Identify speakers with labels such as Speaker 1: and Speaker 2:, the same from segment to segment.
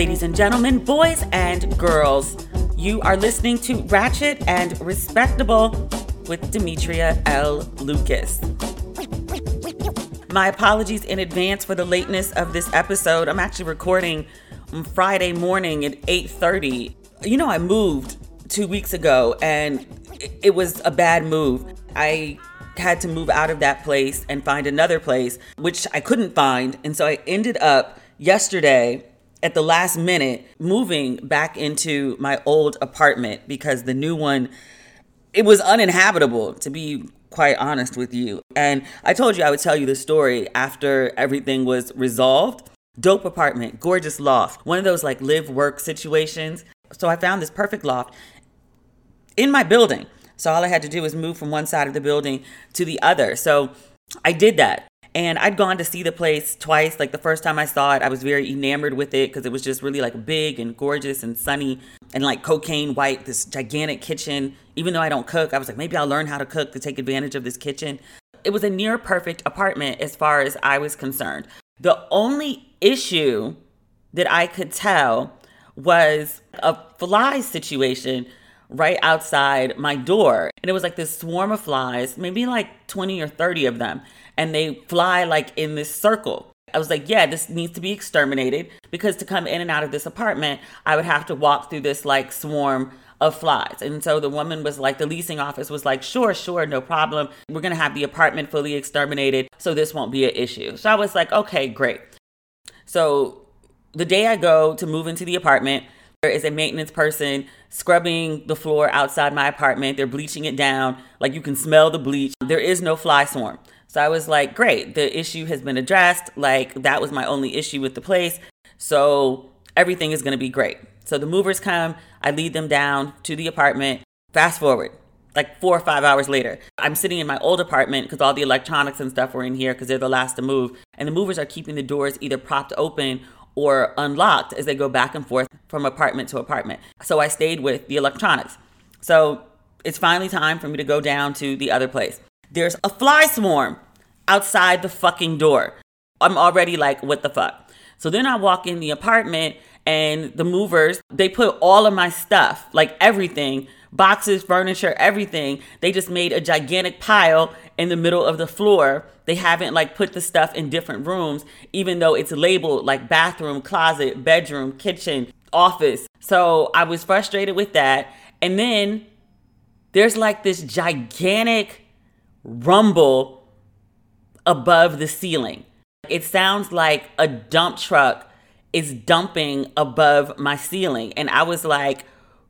Speaker 1: Ladies and gentlemen, boys and girls, you are listening to Ratchet and Respectable with Demetria L. Lucas. My apologies in advance for the lateness of this episode. I'm actually recording on Friday morning at 8:30. You know, I moved 2 weeks ago and it was a bad move. I had to move out of that place and find another place, which I couldn't find. And so I ended up yesterday at the last minute moving back into my old apartment because the new one it was uninhabitable to be quite honest with you. And I told you I would tell you the story after everything was resolved. Dope apartment, gorgeous loft, one of those like live work situations. So I found this perfect loft in my building. So all I had to do was move from one side of the building to the other. So I did that. And I'd gone to see the place twice. Like the first time I saw it, I was very enamored with it because it was just really like big and gorgeous and sunny and like cocaine white, this gigantic kitchen. Even though I don't cook, I was like, maybe I'll learn how to cook to take advantage of this kitchen. It was a near perfect apartment as far as I was concerned. The only issue that I could tell was a fly situation right outside my door. And it was like this swarm of flies, maybe like 20 or 30 of them. And they fly like in this circle. I was like, yeah, this needs to be exterminated because to come in and out of this apartment, I would have to walk through this like swarm of flies. And so the woman was like, the leasing office was like, sure, sure, no problem. We're going to have the apartment fully exterminated, so this won't be an issue. So I was like, okay, great. So the day I go to move into the apartment, is a maintenance person scrubbing the floor outside my apartment. They're bleaching it down. Like you can smell the bleach. There is no fly swarm. So I was like, great, the issue has been addressed. Like that was my only issue with the place. So everything is going to be great. So the movers come, I lead them down to the apartment. Fast forward, like four or five hours later, I'm sitting in my old apartment because all the electronics and stuff were in here because they're the last to move. And the movers are keeping the doors either propped open or unlocked as they go back and forth from apartment to apartment. So I stayed with the electronics. So it's finally time for me to go down to the other place. There's a fly swarm outside the fucking door. I'm already like, what the fuck? So then I walk in the apartment and the movers, they put all of my stuff, like everything, boxes, furniture, everything. They just made a gigantic pile in the middle of the floor. They haven't like put the stuff in different rooms, even though it's labeled like bathroom, closet, bedroom, kitchen, office. So I was frustrated with that. And then there's like this gigantic rumble above the ceiling. It sounds like a dump truck is dumping above my ceiling. And I was like,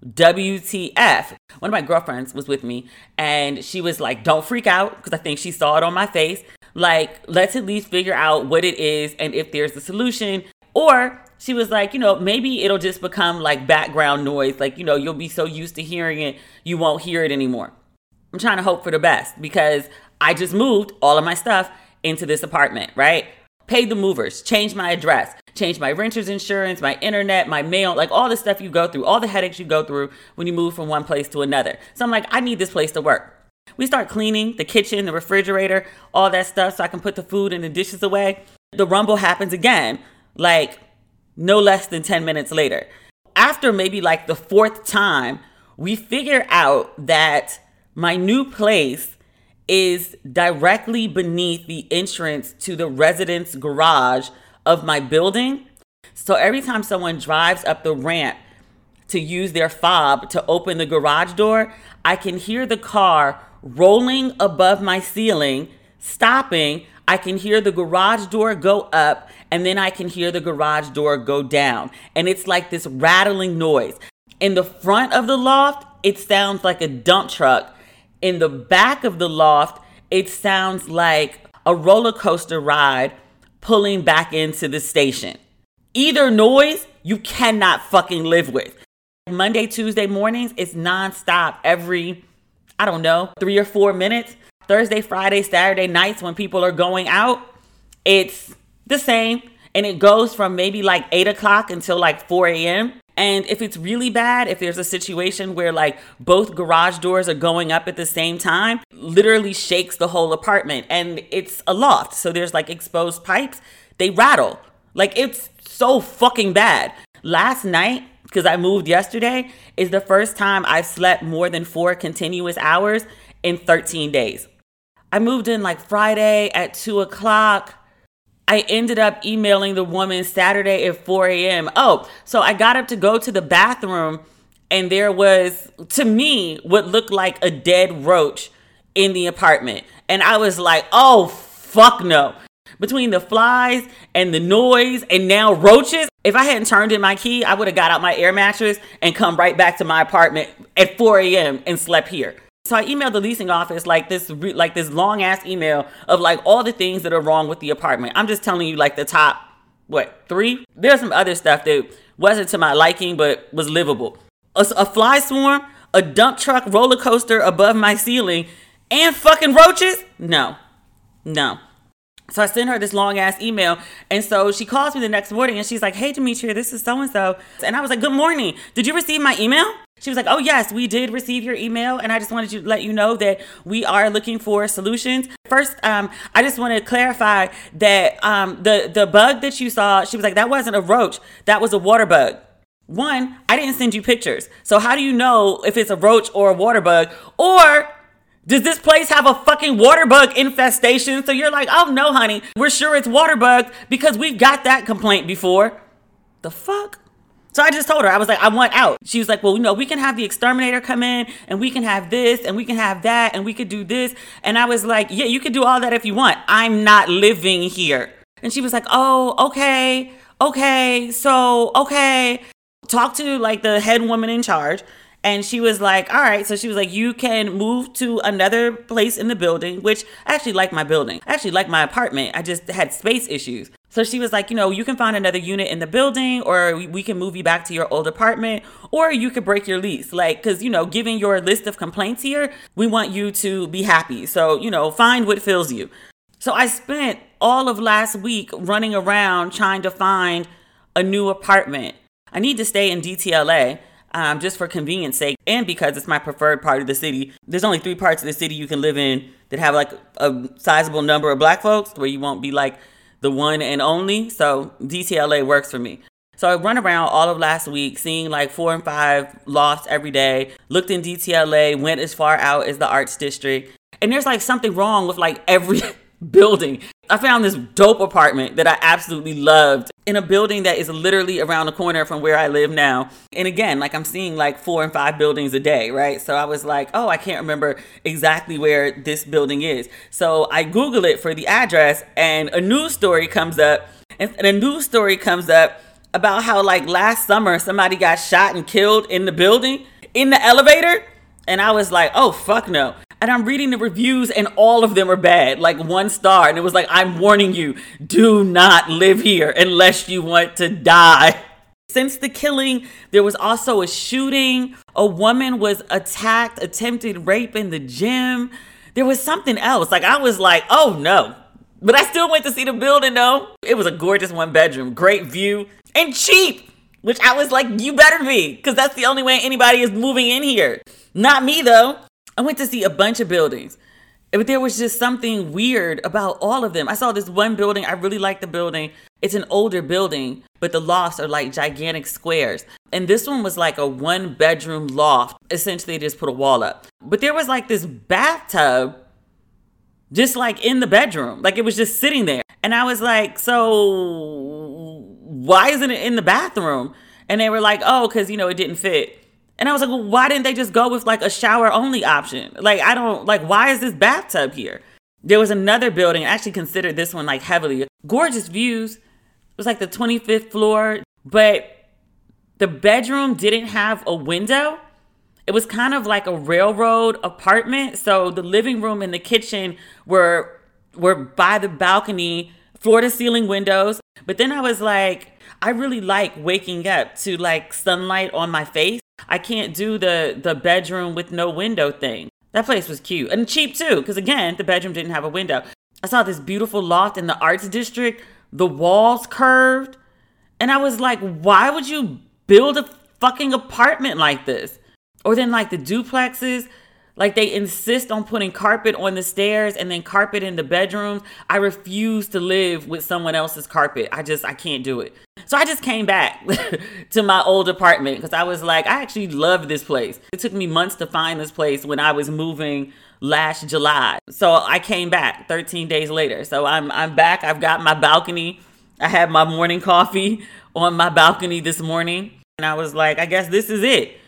Speaker 1: WTF. One of my girlfriends was with me and she was like, don't freak out because I think she saw it on my face. Like, let's at least figure out what it is and if there's a solution. Or she was like, you know, maybe it'll just become like background noise. Like, you know, you'll be so used to hearing it, you won't hear it anymore. I'm trying to hope for the best because I just moved all of my stuff into this apartment, right? Paid the movers, changed my address, changed my renter's insurance, my internet, my mail, like all the stuff you go through, all the headaches you go through when you move from one place to another. So I'm like, I need this place to work. We start cleaning the kitchen, the refrigerator, all that stuff so I can put the food and the dishes away. The rumble happens again, like no less than 10 minutes later. After maybe like the fourth time, we figure out that my new place is directly beneath the entrance to the residence garage of my building. So every time someone drives up the ramp to use their fob to open the garage door, I can hear the car rolling above my ceiling, stopping. I can hear the garage door go up, and then I can hear the garage door go down. And it's like this rattling noise. In the front of the loft, it sounds like a dump truck. In the back of the loft, it sounds like a roller coaster ride pulling back into the station. Either noise you cannot fucking live with. Monday, Tuesday mornings, it's nonstop every, I don't know, three or four minutes. Thursday, Friday, Saturday nights when people are going out, it's the same. And it goes from maybe like 8 o'clock until like 4 a.m. And if it's really bad, if there's a situation where like both garage doors are going up at the same time, literally shakes the whole apartment. And it's a loft. So there's like exposed pipes, they rattle. Like it's so fucking bad. Last night, because I moved yesterday, is the first time I've slept more than four continuous hours in 13 days. I moved in like Friday at 2 o'clock. I ended up emailing the woman Saturday at 4 a.m. Oh, so I got up to go to the bathroom, and there was, to me, what looked like a dead roach in the apartment. And I was like, oh, fuck no. Between the flies and the noise and now roaches, if I hadn't turned in my key, I would have got out my air mattress and come right back to my apartment at 4 a.m. and slept here. So I emailed the leasing office like this like this long ass email of like all the things that are wrong with the apartment. I'm just telling you like the top what, 3? There's some other stuff that wasn't to my liking but was livable. A, a fly swarm, a dump truck roller coaster above my ceiling, and fucking roaches? No. No. So I sent her this long ass email. And so she calls me the next morning and she's like, Hey, Demetria, this is so and so. And I was like, Good morning. Did you receive my email? She was like, Oh, yes, we did receive your email. And I just wanted to let you know that we are looking for solutions. First, um, I just want to clarify that um, the, the bug that you saw, she was like, That wasn't a roach, that was a water bug. One, I didn't send you pictures. So how do you know if it's a roach or a water bug? Or does this place have a fucking water bug infestation? So you're like, oh no, honey, we're sure it's water bug because we've got that complaint before. The fuck? So I just told her, I was like, I want out. She was like, well, you know, we can have the exterminator come in and we can have this and we can have that and we could do this. And I was like, yeah, you could do all that if you want. I'm not living here. And she was like, oh, okay, okay, so, okay. Talk to like the head woman in charge. And she was like, all right. So she was like, you can move to another place in the building, which I actually like my building. I actually like my apartment. I just had space issues. So she was like, you know, you can find another unit in the building, or we can move you back to your old apartment, or you could break your lease. Like, because, you know, given your list of complaints here, we want you to be happy. So, you know, find what fills you. So I spent all of last week running around trying to find a new apartment. I need to stay in DTLA um, just for convenience sake and because it's my preferred part of the city. There's only three parts of the city you can live in that have like a sizable number of black folks where you won't be like the one and only. So DTLA works for me. So I run around all of last week seeing like four and five lofts every day, looked in DTLA, went as far out as the arts district. And there's like something wrong with like every building. I found this dope apartment that I absolutely loved in a building that is literally around the corner from where I live now. And again, like I'm seeing like four and five buildings a day, right? So I was like, oh, I can't remember exactly where this building is. So I Google it for the address, and a news story comes up, and a news story comes up about how like last summer somebody got shot and killed in the building in the elevator. And I was like, oh, fuck no and I'm reading the reviews and all of them are bad, like one star. And it was like, I'm warning you, do not live here unless you want to die. Since the killing, there was also a shooting. A woman was attacked, attempted rape in the gym. There was something else. Like, I was like, oh no. But I still went to see the building though. It was a gorgeous one bedroom, great view, and cheap. Which I was like, you better be, because that's the only way anybody is moving in here. Not me though. I went to see a bunch of buildings. But there was just something weird about all of them. I saw this one building. I really like the building. It's an older building, but the lofts are like gigantic squares. And this one was like a one bedroom loft. Essentially, they just put a wall up. But there was like this bathtub just like in the bedroom. Like it was just sitting there. And I was like, so why isn't it in the bathroom? And they were like, oh, because, you know, it didn't fit. And I was like, well, why didn't they just go with like a shower only option? Like, I don't, like, why is this bathtub here? There was another building, I actually considered this one like heavily. Gorgeous views. It was like the 25th floor, but the bedroom didn't have a window. It was kind of like a railroad apartment. So the living room and the kitchen were were by the balcony, floor to ceiling windows. But then I was like, I really like waking up to like sunlight on my face. I can't do the the bedroom with no window thing. That place was cute and cheap too, because again, the bedroom didn't have a window. I saw this beautiful loft in the arts district, the walls curved, and I was like, why would you build a fucking apartment like this? Or then like the duplexes, like they insist on putting carpet on the stairs and then carpet in the bedrooms. I refuse to live with someone else's carpet. I just I can't do it. So I just came back to my old apartment because I was like, I actually love this place. It took me months to find this place when I was moving last July. So I came back 13 days later. So I'm I'm back. I've got my balcony. I had my morning coffee on my balcony this morning. And I was like, I guess this is it.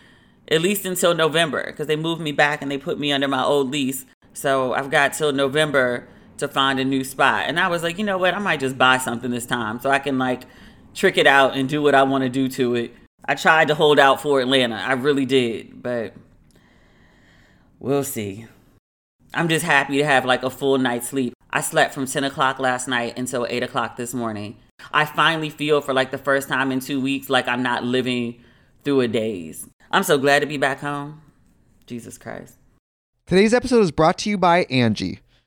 Speaker 1: At least until November. Because they moved me back and they put me under my old lease. So I've got till November to find a new spot. And I was like, you know what? I might just buy something this time so I can like trick it out and do what I want to do to it. I tried to hold out for Atlanta. I really did, but we'll see. I'm just happy to have like a full night's sleep. I slept from 10 o'clock last night until 8 o'clock this morning. I finally feel for like the first time in two weeks like I'm not living through a daze. I'm so glad to be back home. Jesus Christ.
Speaker 2: Today's episode is brought to you by Angie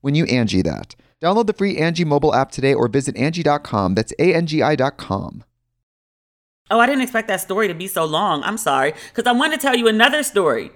Speaker 2: when you Angie that. Download the free Angie mobile app today or visit Angie.com. That's A-N-G-I dot com.
Speaker 1: Oh, I didn't expect that story to be so long. I'm sorry. Because I want to tell you another story.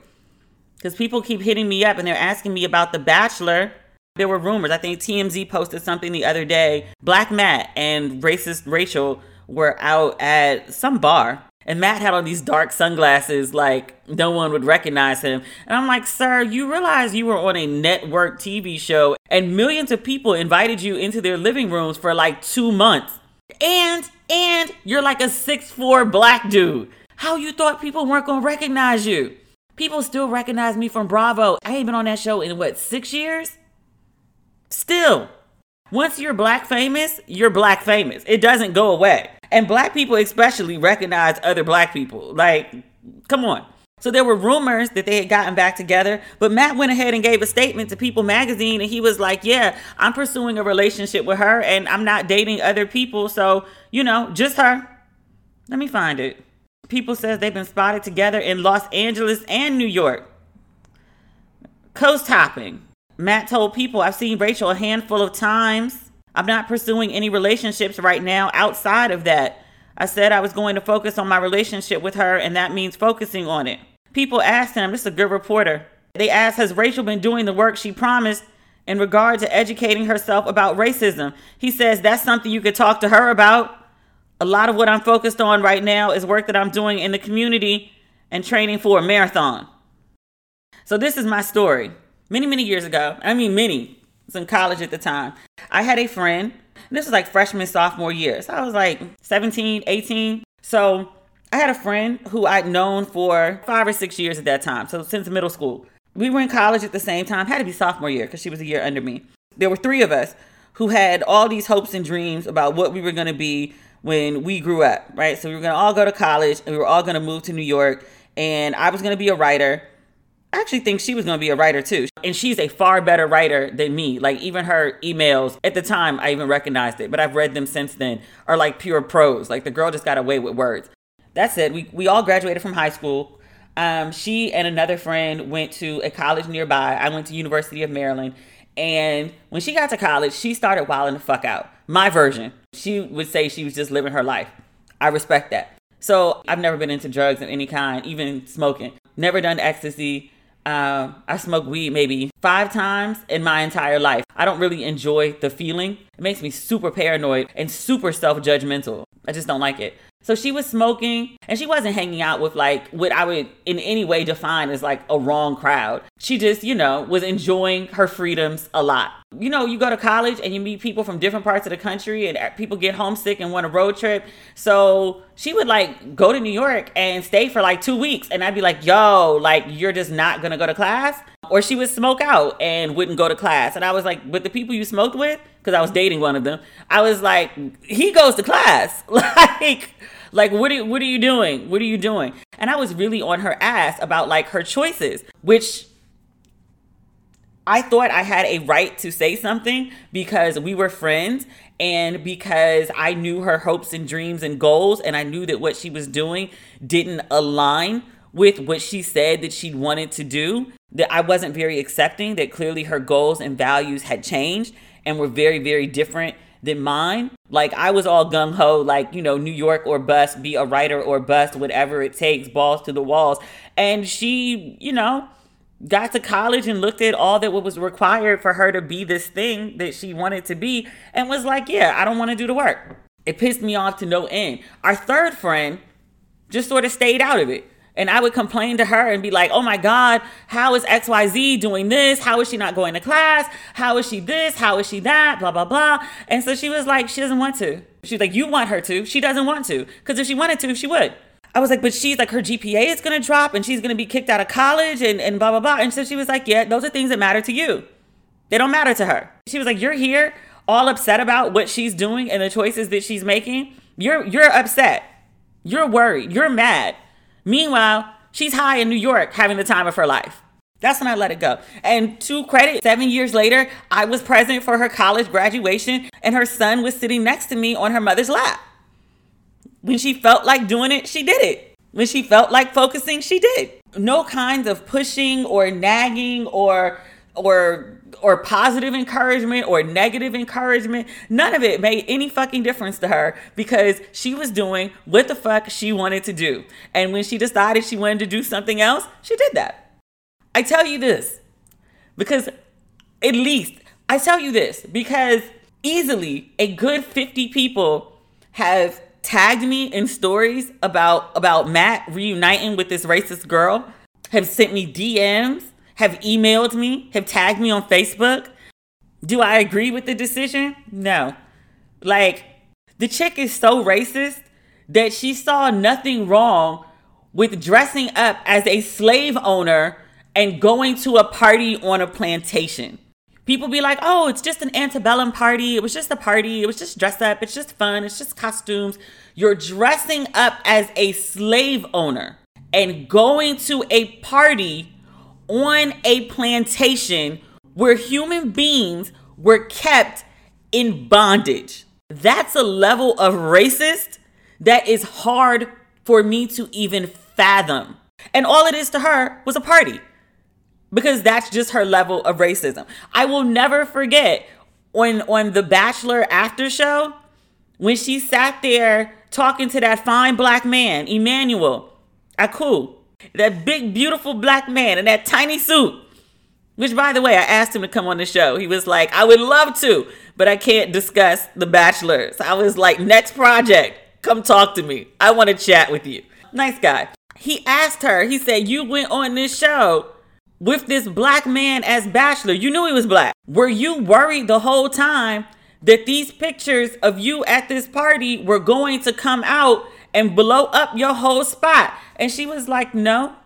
Speaker 1: Because people keep hitting me up and they're asking me about The Bachelor. There were rumors. I think TMZ posted something the other day. Black Matt and racist Rachel were out at some bar and Matt had on these dark sunglasses, like no one would recognize him. And I'm like, sir, you realize you were on a network TV show and millions of people invited you into their living rooms for like two months. And, and you're like a six four black dude. How you thought people weren't gonna recognize you? People still recognize me from Bravo. I ain't been on that show in what, six years? Still. Once you're black famous, you're black famous. It doesn't go away. And black people especially recognize other black people. Like, come on. So there were rumors that they had gotten back together, but Matt went ahead and gave a statement to People magazine and he was like, "Yeah, I'm pursuing a relationship with her and I'm not dating other people, so, you know, just her." Let me find it. People says they've been spotted together in Los Angeles and New York. Coast hopping. Matt told People, "I've seen Rachel a handful of times." I'm not pursuing any relationships right now outside of that. I said I was going to focus on my relationship with her, and that means focusing on it. People asked him, this is a good reporter. They asked, Has Rachel been doing the work she promised in regard to educating herself about racism? He says, That's something you could talk to her about. A lot of what I'm focused on right now is work that I'm doing in the community and training for a marathon. So, this is my story. Many, many years ago, I mean, many, I was in college at the time. I had a friend, this was like freshman, sophomore year. So I was like 17, 18. So I had a friend who I'd known for five or six years at that time. So since middle school. We were in college at the same time, had to be sophomore year because she was a year under me. There were three of us who had all these hopes and dreams about what we were going to be when we grew up, right? So we were going to all go to college and we were all going to move to New York. And I was going to be a writer I actually think she was going to be a writer too. And she's a far better writer than me. Like, even her emails, at the time, I even recognized it, but I've read them since then, are like pure prose. Like, the girl just got away with words. That said, we, we all graduated from high school. Um, she and another friend went to a college nearby. I went to University of Maryland. And when she got to college, she started wilding the fuck out. My version. She would say she was just living her life. I respect that. So I've never been into drugs of any kind, even smoking. Never done ecstasy Um, I smoke weed maybe five times in my entire life. I don't really enjoy the feeling. It makes me super paranoid and super self judgmental. I just don't like it. So she was smoking and she wasn't hanging out with like what I would in any way define as like a wrong crowd. She just, you know, was enjoying her freedoms a lot. You know, you go to college and you meet people from different parts of the country and uh, people get homesick and want a road trip. So she would like go to New York and stay for like two weeks. And I'd be like, yo, like, you're just not gonna go to class. Or she would smoke out and wouldn't go to class. And I was like, with the people you smoked with, because I was dating one of them, I was like, he goes to class. like, like, what are, what are you doing? What are you doing? And I was really on her ass about like her choices, which I thought I had a right to say something because we were friends and because I knew her hopes and dreams and goals, and I knew that what she was doing didn't align with what she said that she wanted to do. That I wasn't very accepting, that clearly her goals and values had changed and were very, very different than mine. Like I was all gung ho, like, you know, New York or bust, be a writer or bust, whatever it takes, balls to the walls. And she, you know, got to college and looked at all that was required for her to be this thing that she wanted to be and was like, yeah, I don't want to do the work. It pissed me off to no end. Our third friend just sort of stayed out of it. And I would complain to her and be like, oh my God, how is XYZ doing this? How is she not going to class? How is she this? How is she that? Blah, blah, blah. And so she was like, she doesn't want to. She's like, you want her to. She doesn't want to. Because if she wanted to, she would. I was like, but she's like, her GPA is going to drop and she's going to be kicked out of college and, and blah, blah, blah. And so she was like, yeah, those are things that matter to you. They don't matter to her. She was like, you're here all upset about what she's doing and the choices that she's making. You're, you're upset. You're worried. You're mad. Meanwhile, she's high in New York having the time of her life. That's when I let it go. And to credit, seven years later, I was present for her college graduation, and her son was sitting next to me on her mother's lap. When she felt like doing it, she did it. When she felt like focusing, she did. No kinds of pushing or nagging or or or positive encouragement or negative encouragement. None of it made any fucking difference to her because she was doing what the fuck she wanted to do. And when she decided she wanted to do something else, she did that. I tell you this because at least I tell you this because easily a good 50 people have tagged me in stories about about Matt reuniting with this racist girl, have sent me DMs have emailed me, have tagged me on Facebook. Do I agree with the decision? No. Like, the chick is so racist that she saw nothing wrong with dressing up as a slave owner and going to a party on a plantation. People be like, oh, it's just an antebellum party. It was just a party. It was just dress up. It's just fun. It's just costumes. You're dressing up as a slave owner and going to a party on a plantation where human beings were kept in bondage. That's a level of racist that is hard for me to even fathom. And all it is to her was a party because that's just her level of racism. I will never forget on on the Bachelor after show when she sat there talking to that fine black man, Emmanuel Acho. That big, beautiful black man in that tiny suit. Which, by the way, I asked him to come on the show. He was like, I would love to, but I can't discuss The Bachelor. So I was like, next project, come talk to me. I want to chat with you. Nice guy. He asked her, he said, You went on this show with this black man as Bachelor. You knew he was black. Were you worried the whole time that these pictures of you at this party were going to come out and blow up your whole spot. And she was like, No,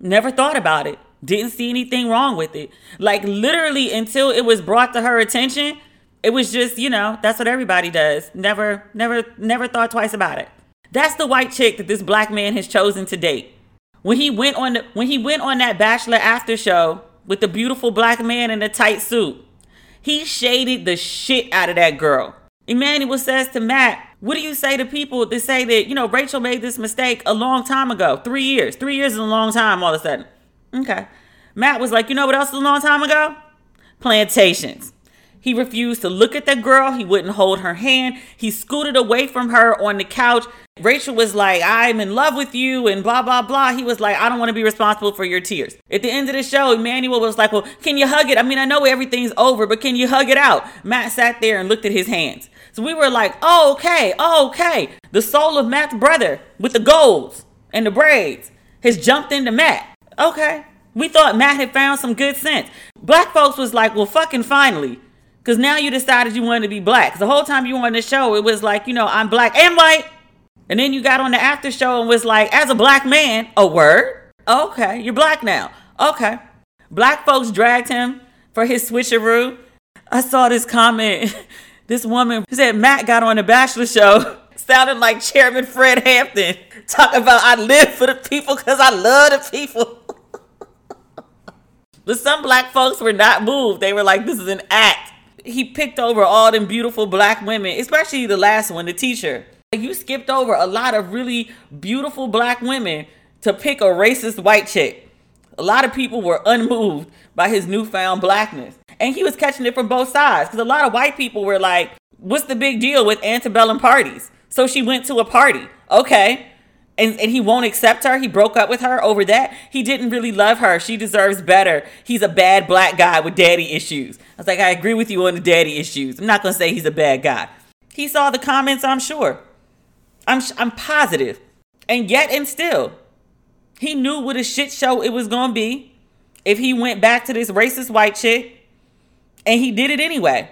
Speaker 1: never thought about it. Didn't see anything wrong with it. Like, literally, until it was brought to her attention, it was just, you know, that's what everybody does. Never, never, never thought twice about it. That's the white chick that this black man has chosen to date. When he went on the, when he went on that bachelor after show with the beautiful black man in a tight suit, he shaded the shit out of that girl. Emmanuel says to Matt, what do you say to people that say that, you know, Rachel made this mistake a long time ago? Three years. Three years is a long time all of a sudden. Okay. Matt was like, you know what else is a long time ago? Plantations. He refused to look at the girl. He wouldn't hold her hand. He scooted away from her on the couch. Rachel was like, I'm in love with you, and blah, blah, blah. He was like, I don't want to be responsible for your tears. At the end of the show, Emmanuel was like, Well, can you hug it? I mean, I know everything's over, but can you hug it out? Matt sat there and looked at his hands. So we were like, oh, okay, oh, okay. The soul of Matt's brother with the golds and the braids has jumped into Matt. Okay. We thought Matt had found some good sense. Black folks was like, well, fucking finally. Because now you decided you wanted to be black. The whole time you were on the show, it was like, you know, I'm black and white. And then you got on the after show and was like, as a black man, a word? Okay, you're black now. Okay. Black folks dragged him for his switcheroo. I saw this comment. This woman who said Matt got on the Bachelor show, sounded like Chairman Fred Hampton, talking about I live for the people because I love the people. but some black folks were not moved. They were like, this is an act he picked over all them beautiful black women, especially the last one, the teacher. You skipped over a lot of really beautiful black women to pick a racist white chick. A lot of people were unmoved by his newfound blackness. And he was catching it from both sides because a lot of white people were like, What's the big deal with antebellum parties? So she went to a party. Okay and, and he won't accept her. He broke up with her over that. He didn't really love her. She deserves better. He's a bad black guy with daddy issues. I was like, I agree with you on the daddy issues. I'm not to say he's a bad guy. He saw the comments, I'm sure. I'm, I'm. And yet and still, he knew what a shit show it was to be if he went back to this racist white chick. And he did it anyway.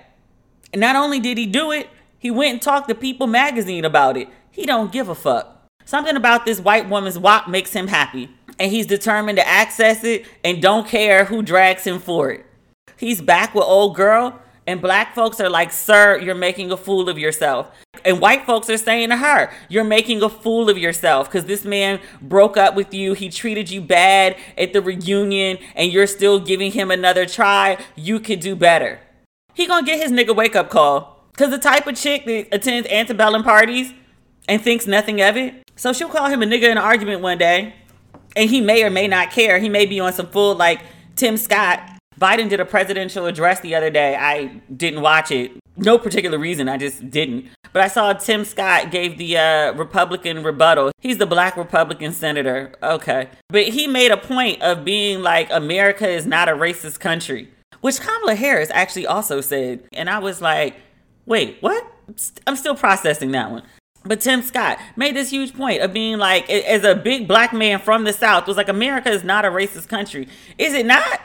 Speaker 1: And not only did he do it, he went and talked to People magazine about it. He don't give a fuck. Something about this white woman's WAP makes him happy, and he's determined to access it and don't care who drags him for it. He's back with old girl, and black folks are like, Sir, you're making a fool of yourself. And white folks are saying to her, You're making a fool of yourself because this man broke up with you. He treated you bad at the reunion, and you're still giving him another try. You could do better. He gonna get his nigga wake up call. Cause the type of chick that attends antebellum parties and thinks nothing of it so she'll call him a nigga in an argument one day, and he may or may not care. He may be on some full like Tim Scott. Biden did a presidential address the other day. I didn't watch it. No particular reason. I just didn't. But I saw Tim Scott gave the uh, Republican rebuttal. He's the black Republican senator. Okay. But he made a point of being like, America is not a racist country, which Kamala Harris actually also said. And I was like, wait, what? I'm still processing that one. But Tim Scott made this huge point of being like, as a big black man from the South, was like, America is not a racist country. Is it not?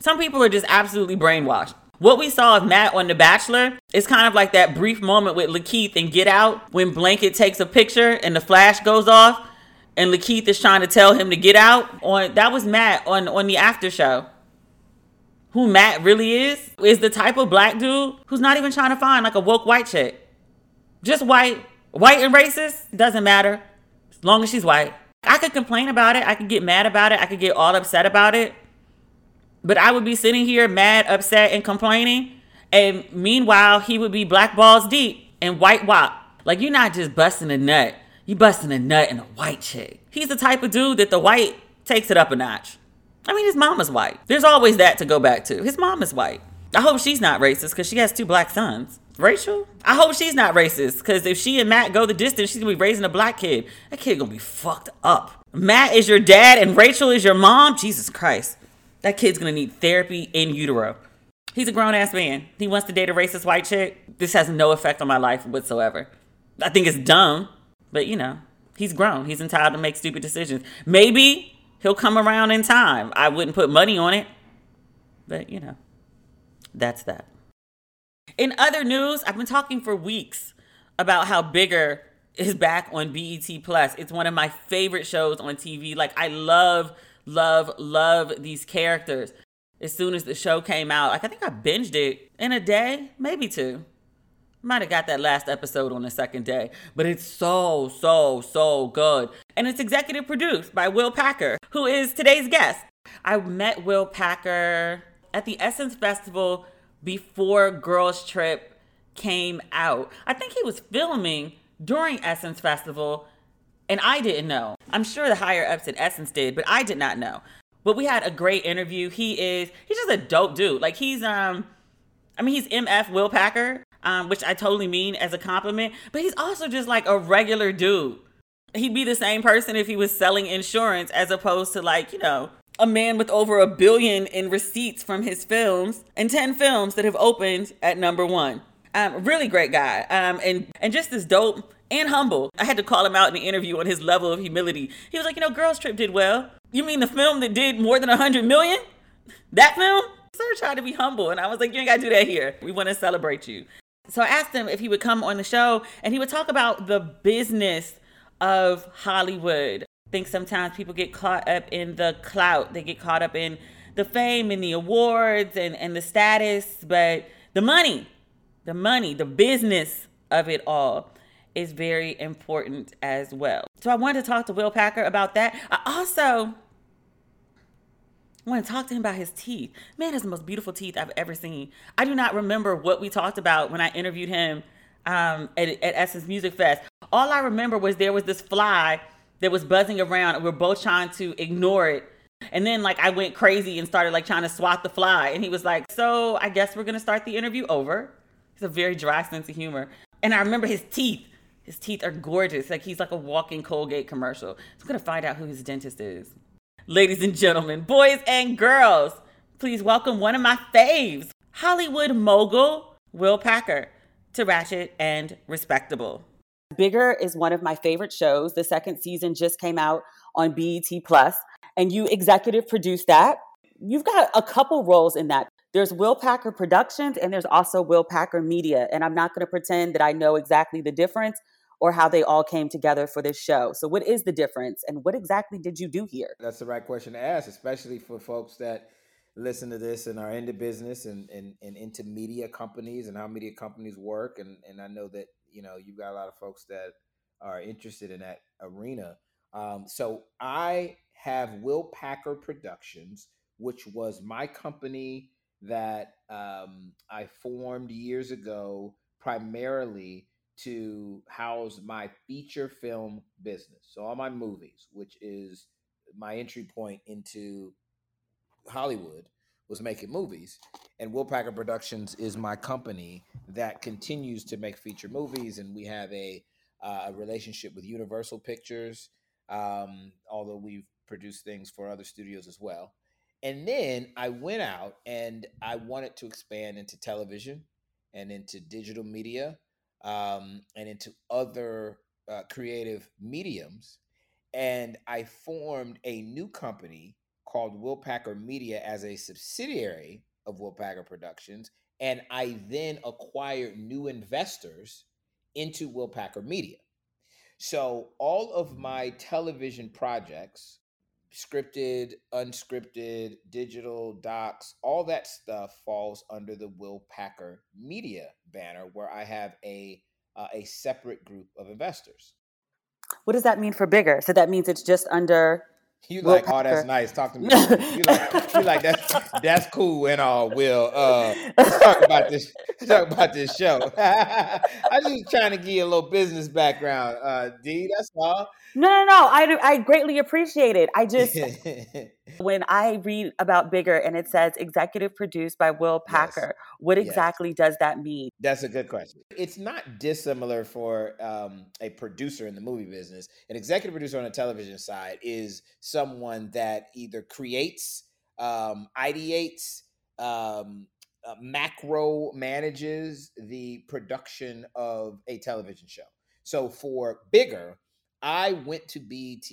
Speaker 1: Some people are just absolutely brainwashed. What we saw of Matt on The Bachelor is kind of like that brief moment with Lakeith in Get Out when Blanket takes a picture and the flash goes off and Lakeith is trying to tell him to get out. On that was Matt on, on the after show. Who Matt really is is the type of black dude who's not even trying to find like a woke white chick. Just white White and racist doesn't matter as long as she's white. I could complain about it. I could get mad about it. I could get all upset about it. But I would be sitting here mad, upset, and complaining. And meanwhile, he would be black balls deep and white wop. Like you're not just busting a nut. You busting a nut in a white chick. He's the type of dude that the white takes it up a notch. I mean, his mama's white. There's always that to go back to. His mom is white. I hope she's not racist because she has two black sons. Rachel? I hope she's not racist because if she and Matt go the distance, she's gonna be raising a black kid. That kid gonna be fucked up. Matt is your dad and Rachel is your mom. Jesus Christ. That kid's gonna need therapy in utero. He's a grown ass man. He wants to date a racist white chick. This has no effect on my life whatsoever. I think it's dumb, but you know, he's grown. He's entitled to make stupid decisions. Maybe he'll come around in time. I wouldn't put money on it, but you know, that's that. In other news, I've been talking for weeks about how Bigger is back on BET Plus. It's one of my favorite shows on TV. Like I love, love, love these characters. As soon as the show came out, like I think I binged it in a day, maybe two. Might have got that last episode on the second day, but it's so, so, so good. And it's executive produced by Will Packer, who is today's guest. I met Will Packer at the Essence Festival before Girls Trip came out. I think he was filming during Essence Festival, and I didn't know. I'm sure the higher ups at Essence did, but I did not know. But we had a great interview. He is he's just a dope dude. Like he's um I mean, he's MF Will Packer, um, which I totally mean as a compliment, but he's also just like a regular dude. He'd be the same person if he was selling insurance as opposed to like, you know, a man with over a billion in receipts from his films and 10 films that have opened at number one. Um, really great guy. Um, and, and just this dope and humble. I had to call him out in the interview on his level of humility. He was like, you know, Girls Trip did well. You mean the film that did more than a hundred million? That film? Sir tried to be humble. And I was like, you ain't gotta do that here. We wanna celebrate you. So I asked him if he would come on the show and he would talk about the business of Hollywood. I think sometimes people get caught up in the clout, they get caught up in the fame and the awards and, and the status, but the money, the money, the business of it all is very important as well. So I wanted to talk to Will Packer about that. I also want to talk to him about his teeth. Man has the most beautiful teeth I've ever seen. I do not remember what we talked about when I interviewed him um, at, at Essence Music Fest. All I remember was there was this fly that was buzzing around, and we are both trying to ignore it. And then like I went crazy and started like trying to swat the fly, and he was like, "So I guess we're gonna start the interview over." He's a very dry sense of humor, and I remember his teeth. His teeth are gorgeous. Like he's like a walking Colgate commercial. So I'm gonna find out who his dentist is. Ladies and gentlemen, boys and girls, please welcome one of my faves, Hollywood mogul Will Packer, to Ratchet and Respectable. Bigger is one of my favorite shows. The second season just came out on BET Plus, and you executive produced that. You've got a couple roles in that. There's Will Packer Productions and there's also Will Packer Media. And I'm not going to pretend that I know exactly the difference, or how they all came together for this show. So, what is the difference and what exactly did you do here?
Speaker 3: That's the right question to ask, especially for folks that listen to this and are into business and, and, and into media companies and how media companies work. And, and I know that, you know, you've got a lot of folks that are interested in that arena. Um, so, I have Will Packer Productions, which was my company that um, I formed years ago primarily to house my feature film business. So all my movies, which is my entry point into Hollywood, was making movies. And Will Packer Productions is my company that continues to make feature movies, and we have a, uh, relationship with Universal Pictures, um, although we've produced things for other studios as well. And then I went out and I wanted to expand into television and into digital media um, and into other uh, creative mediums. And I formed a new company called Will Packer Media as a subsidiary of Will Packer Productions. And I then acquired new investors into Will Packer Media. So all of my television projects scripted, unscripted, digital docs, all that stuff falls under the Will Packer Media banner, where I have a uh, a separate group of investors.
Speaker 1: What does that mean for bigger? So that means it's just under
Speaker 3: you like, oh, that's nice. Talk to me. you like, you like that's that's cool and all. Will uh, talk about this. Talk about this show. I'm just trying to give you a little business background, uh, D. That's all.
Speaker 1: No, no, no. I I greatly appreciate it. I just when I read about Bigger and it says executive produced by Will Packer, yes. what exactly yes. does that mean?
Speaker 3: That's a good question. It's not dissimilar for um, a producer in the movie business. An executive producer on the television side is someone that either creates, um, ideates, um, uh, macro manages the production of a television show. So for Bigger, I went to BET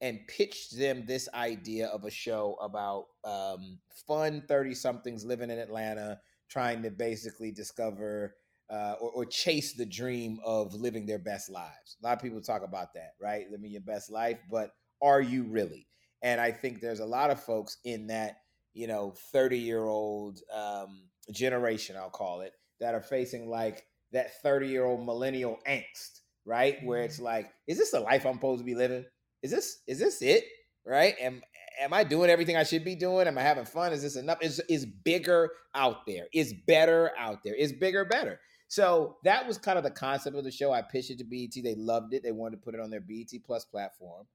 Speaker 3: and pitched them this idea of a show about um, fun 30 somethings living in Atlanta, trying to basically discover uh, or, or, chase the dream of living their best lives. A lot of people talk about that, right? Living your best life, but are you really? And I think there's a lot of folks in that, you know, 30 year old um, generation, I'll call it, that are facing like that 30 year old millennial angst, right? Where it's mm-hmm. like, is this the life I'm supposed to be living? is this is this it? Right? Am am I doing everything I should be doing? Am I having fun? Is this enough? Is is bigger out there? Is better out there? Is bigger better? So that was kind of the concept of the show. I pitched it to BET. They loved it. They wanted to put it on their BET Plus platform.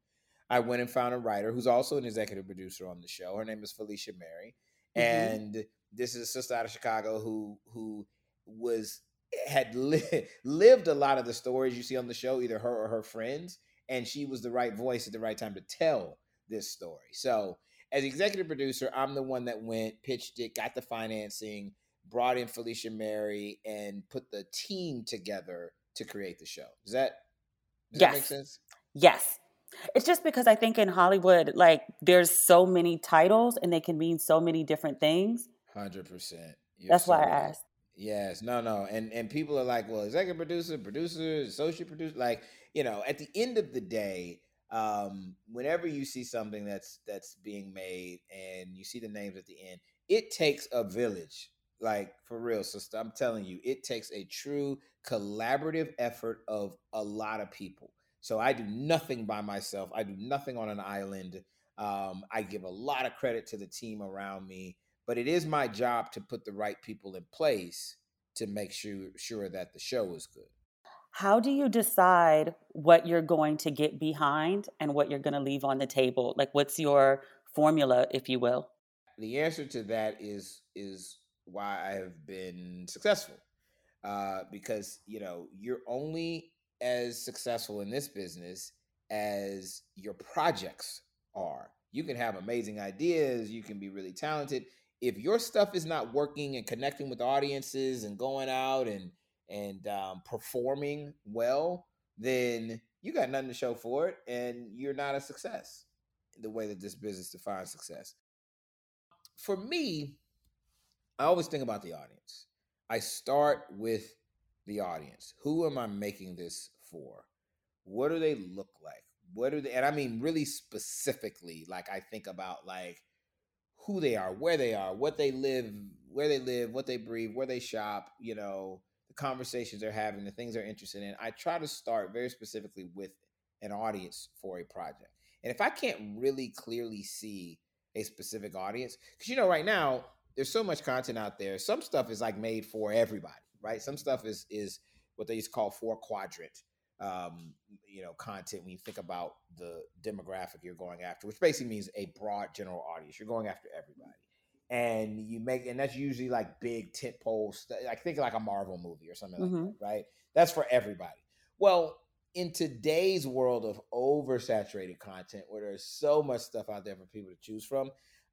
Speaker 3: I went and found a writer who's also an executive producer on the show. Her name is Felicia Mary. mm-hmm. and this is a sister out of Chicago who who was had li- lived a lot of the stories you see on the show, either her or her friends, and she was the right voice at the right time to tell this story. So, as executive producer, I'm the one that went, pitched it, got the financing, brought in Felicia Mary, and put the team together to create the show. Does that does yes. that make sense?
Speaker 1: Yes. It's just because I think in Hollywood, like there's so many titles and they can mean so many different things.
Speaker 3: Hundred percent.
Speaker 1: That's so why I asked.
Speaker 3: Yes, no, no, and and people are like, well, executive producer, producer, associate producer, like you know, at the end of the day, um, whenever you see something that's that's being made and you see the names at the end, it takes a village, like for real, sister. I'm telling you, it takes a true collaborative effort of a lot of people. So I do nothing by myself. I do nothing on an island. Um, I give a lot of credit to the team around me, but it is my job to put the right people in place to make sure sure that the show is good.
Speaker 1: How do you decide what you're going to get behind and what you're going to leave on the table? Like what's your formula, if you will?
Speaker 3: The answer to that is is why I have been successful. Uh, because you know you're only as successful in this business as your projects are. You can have amazing ideas, you can be really talented. If your stuff is not working and connecting with audiences and going out and and um, performing well, then you got nothing to show for it, and you're not a success. The way that this business defines success. For me, I always think about the audience. I start with the audience. Who am I making this for? What do they look like? What are they? And I mean, really specifically, like I think about like who they are, where they are, what they live, where they live, what they breathe, where they shop, you know, the conversations they're having, the things they're interested in. I try to start very specifically with an audience for a project. And if I can't really clearly see a specific audience, because you know, right now, there's so much content out there. Some stuff is like made for everybody right? Some stuff is is what they used to call four quadrant, um, you know, content when you think about the demographic you're going after, which basically means a broad general audience. You're going after everybody, and you make, and that's usually like big tent poles. Like think like a Marvel movie or something mm-hmm. like that, right? That's for everybody. Well, in today's world of oversaturated content, where there's so much stuff out there for people to choose from,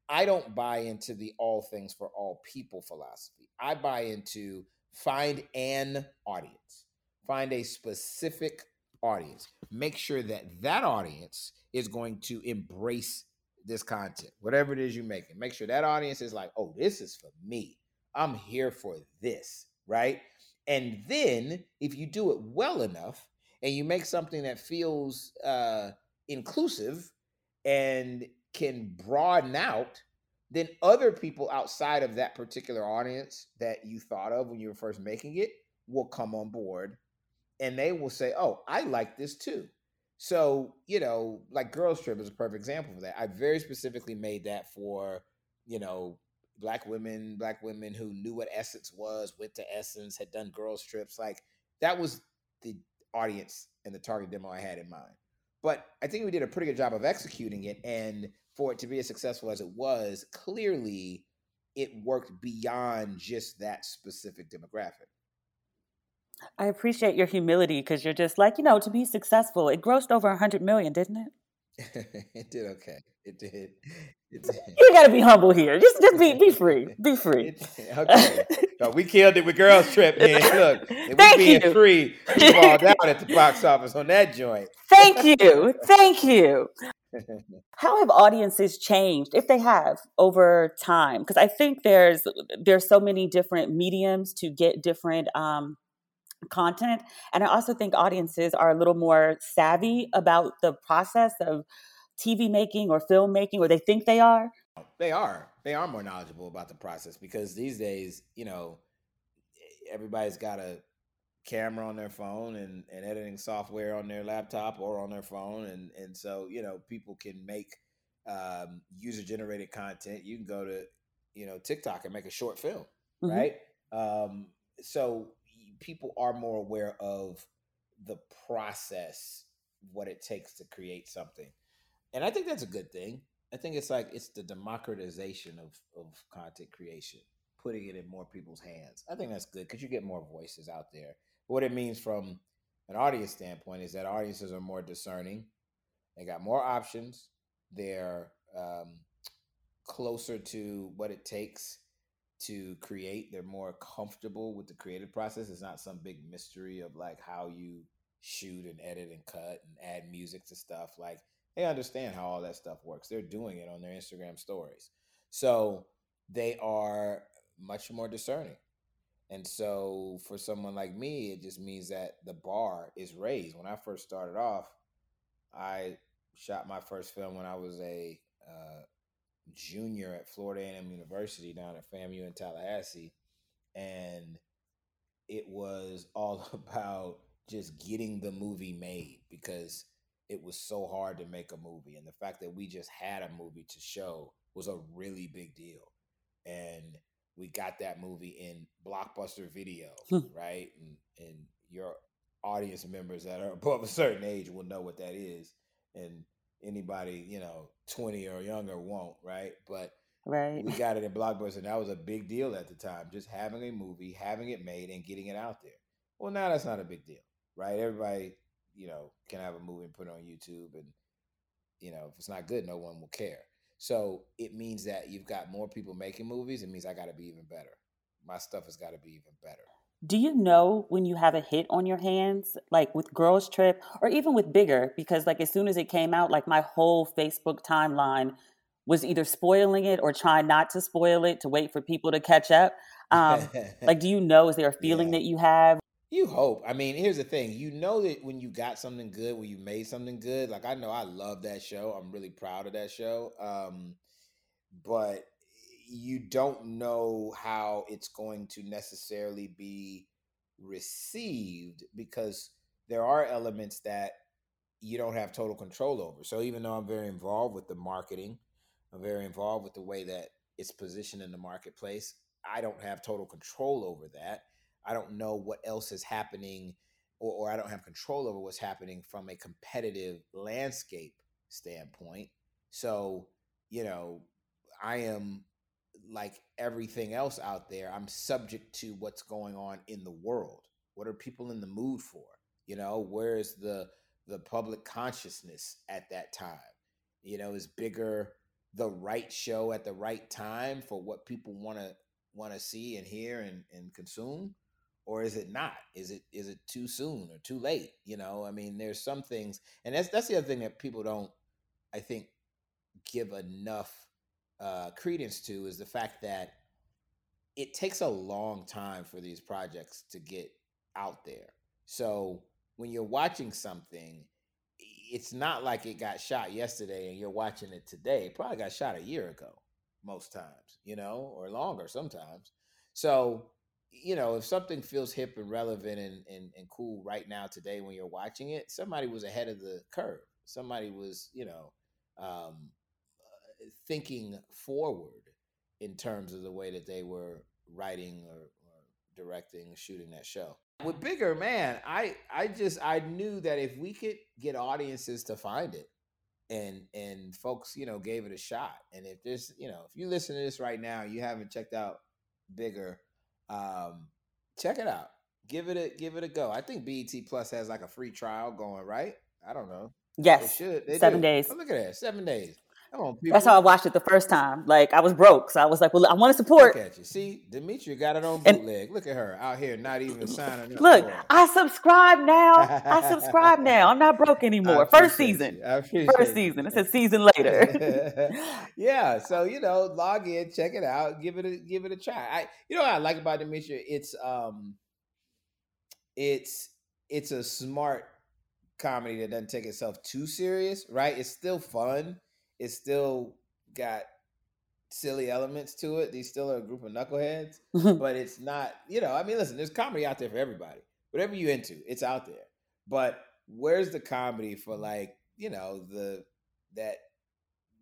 Speaker 3: I don't buy into the all things for all people philosophy. I buy into find an audience, find a specific audience. Make sure that that audience is going to embrace this content, whatever it is you're making. Make sure that audience is like, oh, this is for me. I'm here for this, right? And then if you do it well enough and you make something that feels uh, inclusive and can broaden out then other people outside of that particular audience that you thought of when you were first making it will come on board and they will say, Oh, I like this too. So, you know, like Girls Trip is a perfect example of that. I very specifically made that for, you know, black women, black women who knew what Essence was, went to Essence, had done girls trips. Like that was the audience and the target demo I had in mind. But I think we did a pretty good job of executing it. And for it to be as successful as it was, clearly it worked beyond just that specific demographic.
Speaker 1: I appreciate your humility because you're just like, you know, to be successful, it grossed over hundred million, didn't
Speaker 3: it? it did okay. It did. It did.
Speaker 1: You gotta be humble here. Just just be be free. Be free.
Speaker 3: okay. No, we killed it with Girls Trip, man. Look, if Thank we being you. free, we balled out at the box office on that joint.
Speaker 1: Thank you. Thank you. How have audiences changed, if they have, over time? Because I think there's there's so many different mediums to get different um, content, and I also think audiences are a little more savvy about the process of TV making or film making, or they think they are.
Speaker 3: They are. They are more knowledgeable about the process because these days, you know, everybody's got a camera on their phone and, and editing software on their laptop or on their phone and and so you know people can make um, user generated content you can go to you know tiktok and make a short film mm-hmm. right um, so people are more aware of the process what it takes to create something and i think that's a good thing I think it's like it's the democratization of of content creation, putting it in more people's hands. I think that's good because you get more voices out there. What it means from an audience standpoint is that audiences are more discerning. They got more options. They're um, closer to what it takes to create. They're more comfortable with the creative process. It's not some big mystery of like how you shoot and edit and cut and add music to stuff. Like they understand how all that stuff works. They're doing it on their Instagram stories. So they are much more discerning. And so for someone like me, it just means that the bar is raised. When I first started off, I shot my first film when I was a uh, junior at Florida A&M University down at FAMU in Tallahassee, and it was all about just getting the movie made because it was so hard to make a movie, and the fact that we just had a movie to show was a really big deal, and we got that movie in blockbuster video, hmm. right? And and your audience members that are above a certain age will know what that is, and anybody you know 20 or younger won't right? But
Speaker 1: right.
Speaker 3: we got it in blockbuster and that was a big deal at the time just having a movie having it made and getting it out there. Well now that's not a big deal right? Everybody you know can have a movie and put it on youtube and you know if it's not good no one will care so it means that you've got more people making movies it means i got to be even better. My stuff has got to be even better.
Speaker 1: Do you know when you have a hit on your hands? Like with girls trip or even with bigger because like as soon as it came out like my whole facebook timeline was either spoiling it or trying not to spoil it to wait for people to catch up. Um, like do you know is there a feeling yeah. that you have
Speaker 3: you hope i mean here's the thing you know that when you got something good when you made something good like i know i love that show i'm really proud of that show um, but you don't know how it's going to necessarily be received because there are elements that you don't have total control over. So even though I'm very involved with the marketing, I'm very involved with the way that it's positioned in the marketplace, I don't have total control over that. I don't know what else is happening or, or I don't have control over what's happening from a competitive landscape standpoint. So, you know, I am like everything else out there, I'm subject to what's going on in the world. What are people in the mood for? You know, where is the the public consciousness at that time? You know, is bigger the right show at the right time for what people want to want to see and hear and, and consume or is it not is it is it too soon or too late you know i mean there's some things and that's that's the other thing that people don't i think give enough uh, credence to is the fact that it takes a long time for these projects to get out there. So when you're watching something, it's not like it got shot yesterday and you're watching it today. It probably got shot a year ago, most times, you know, or longer sometimes. So, you know, if something feels hip and relevant and, and, and cool right now today when you're watching it, somebody was ahead of the curve. Somebody was, you know, um, thinking forward in terms of the way that they were writing or, or directing, shooting that show. With bigger, man, I I just I knew that if we could get audiences to find it, and and folks, you know, gave it a shot, and if this, you know, if you listen to this right now, you haven't checked out bigger, um, check it out. Give it a give it a go. I think BET Plus has like a free trial going, right? I don't know.
Speaker 1: Yes, they should. They seven do. days.
Speaker 3: Oh, look at that, seven days.
Speaker 1: Come on, people. That's how I watched it the first time. Like I was broke, so I was like, "Well, I want to support."
Speaker 3: Look at you. See, Demetria got it on bootleg. And, Look at her out here, not even signing up.
Speaker 1: Look, I subscribe now. I subscribe now. I'm not broke anymore. First season. First season. It says season later.
Speaker 3: yeah. So you know, log in, check it out, give it a give it a try. I, you know, what I like about Demetria. It's um, it's it's a smart comedy that doesn't take itself too serious. Right? It's still fun it's still got silly elements to it. These still are a group of knuckleheads, but it's not, you know, I mean, listen, there's comedy out there for everybody. Whatever you into, it's out there. But where's the comedy for like, you know, the that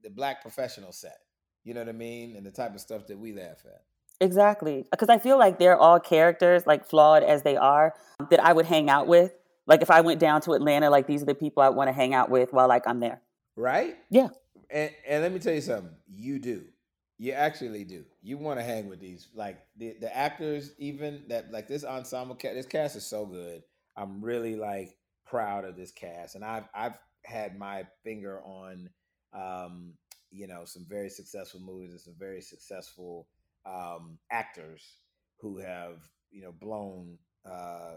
Speaker 3: the black professional set? You know what I mean? And the type of stuff that we laugh at.
Speaker 1: Exactly. Because I feel like they're all characters, like flawed as they are, that I would hang out with. Like if I went down to Atlanta, like these are the people I want to hang out with while like I'm there.
Speaker 3: Right?
Speaker 1: Yeah
Speaker 3: And, and let me tell you something. You do. You actually do. You want to hang with these, like the, the actors, even that, like this ensemble cast. This cast is so good. I'm really like proud of this cast, and I've I've had my finger on, um, you know, some very successful movies and some very successful um, actors who have you know blown uh,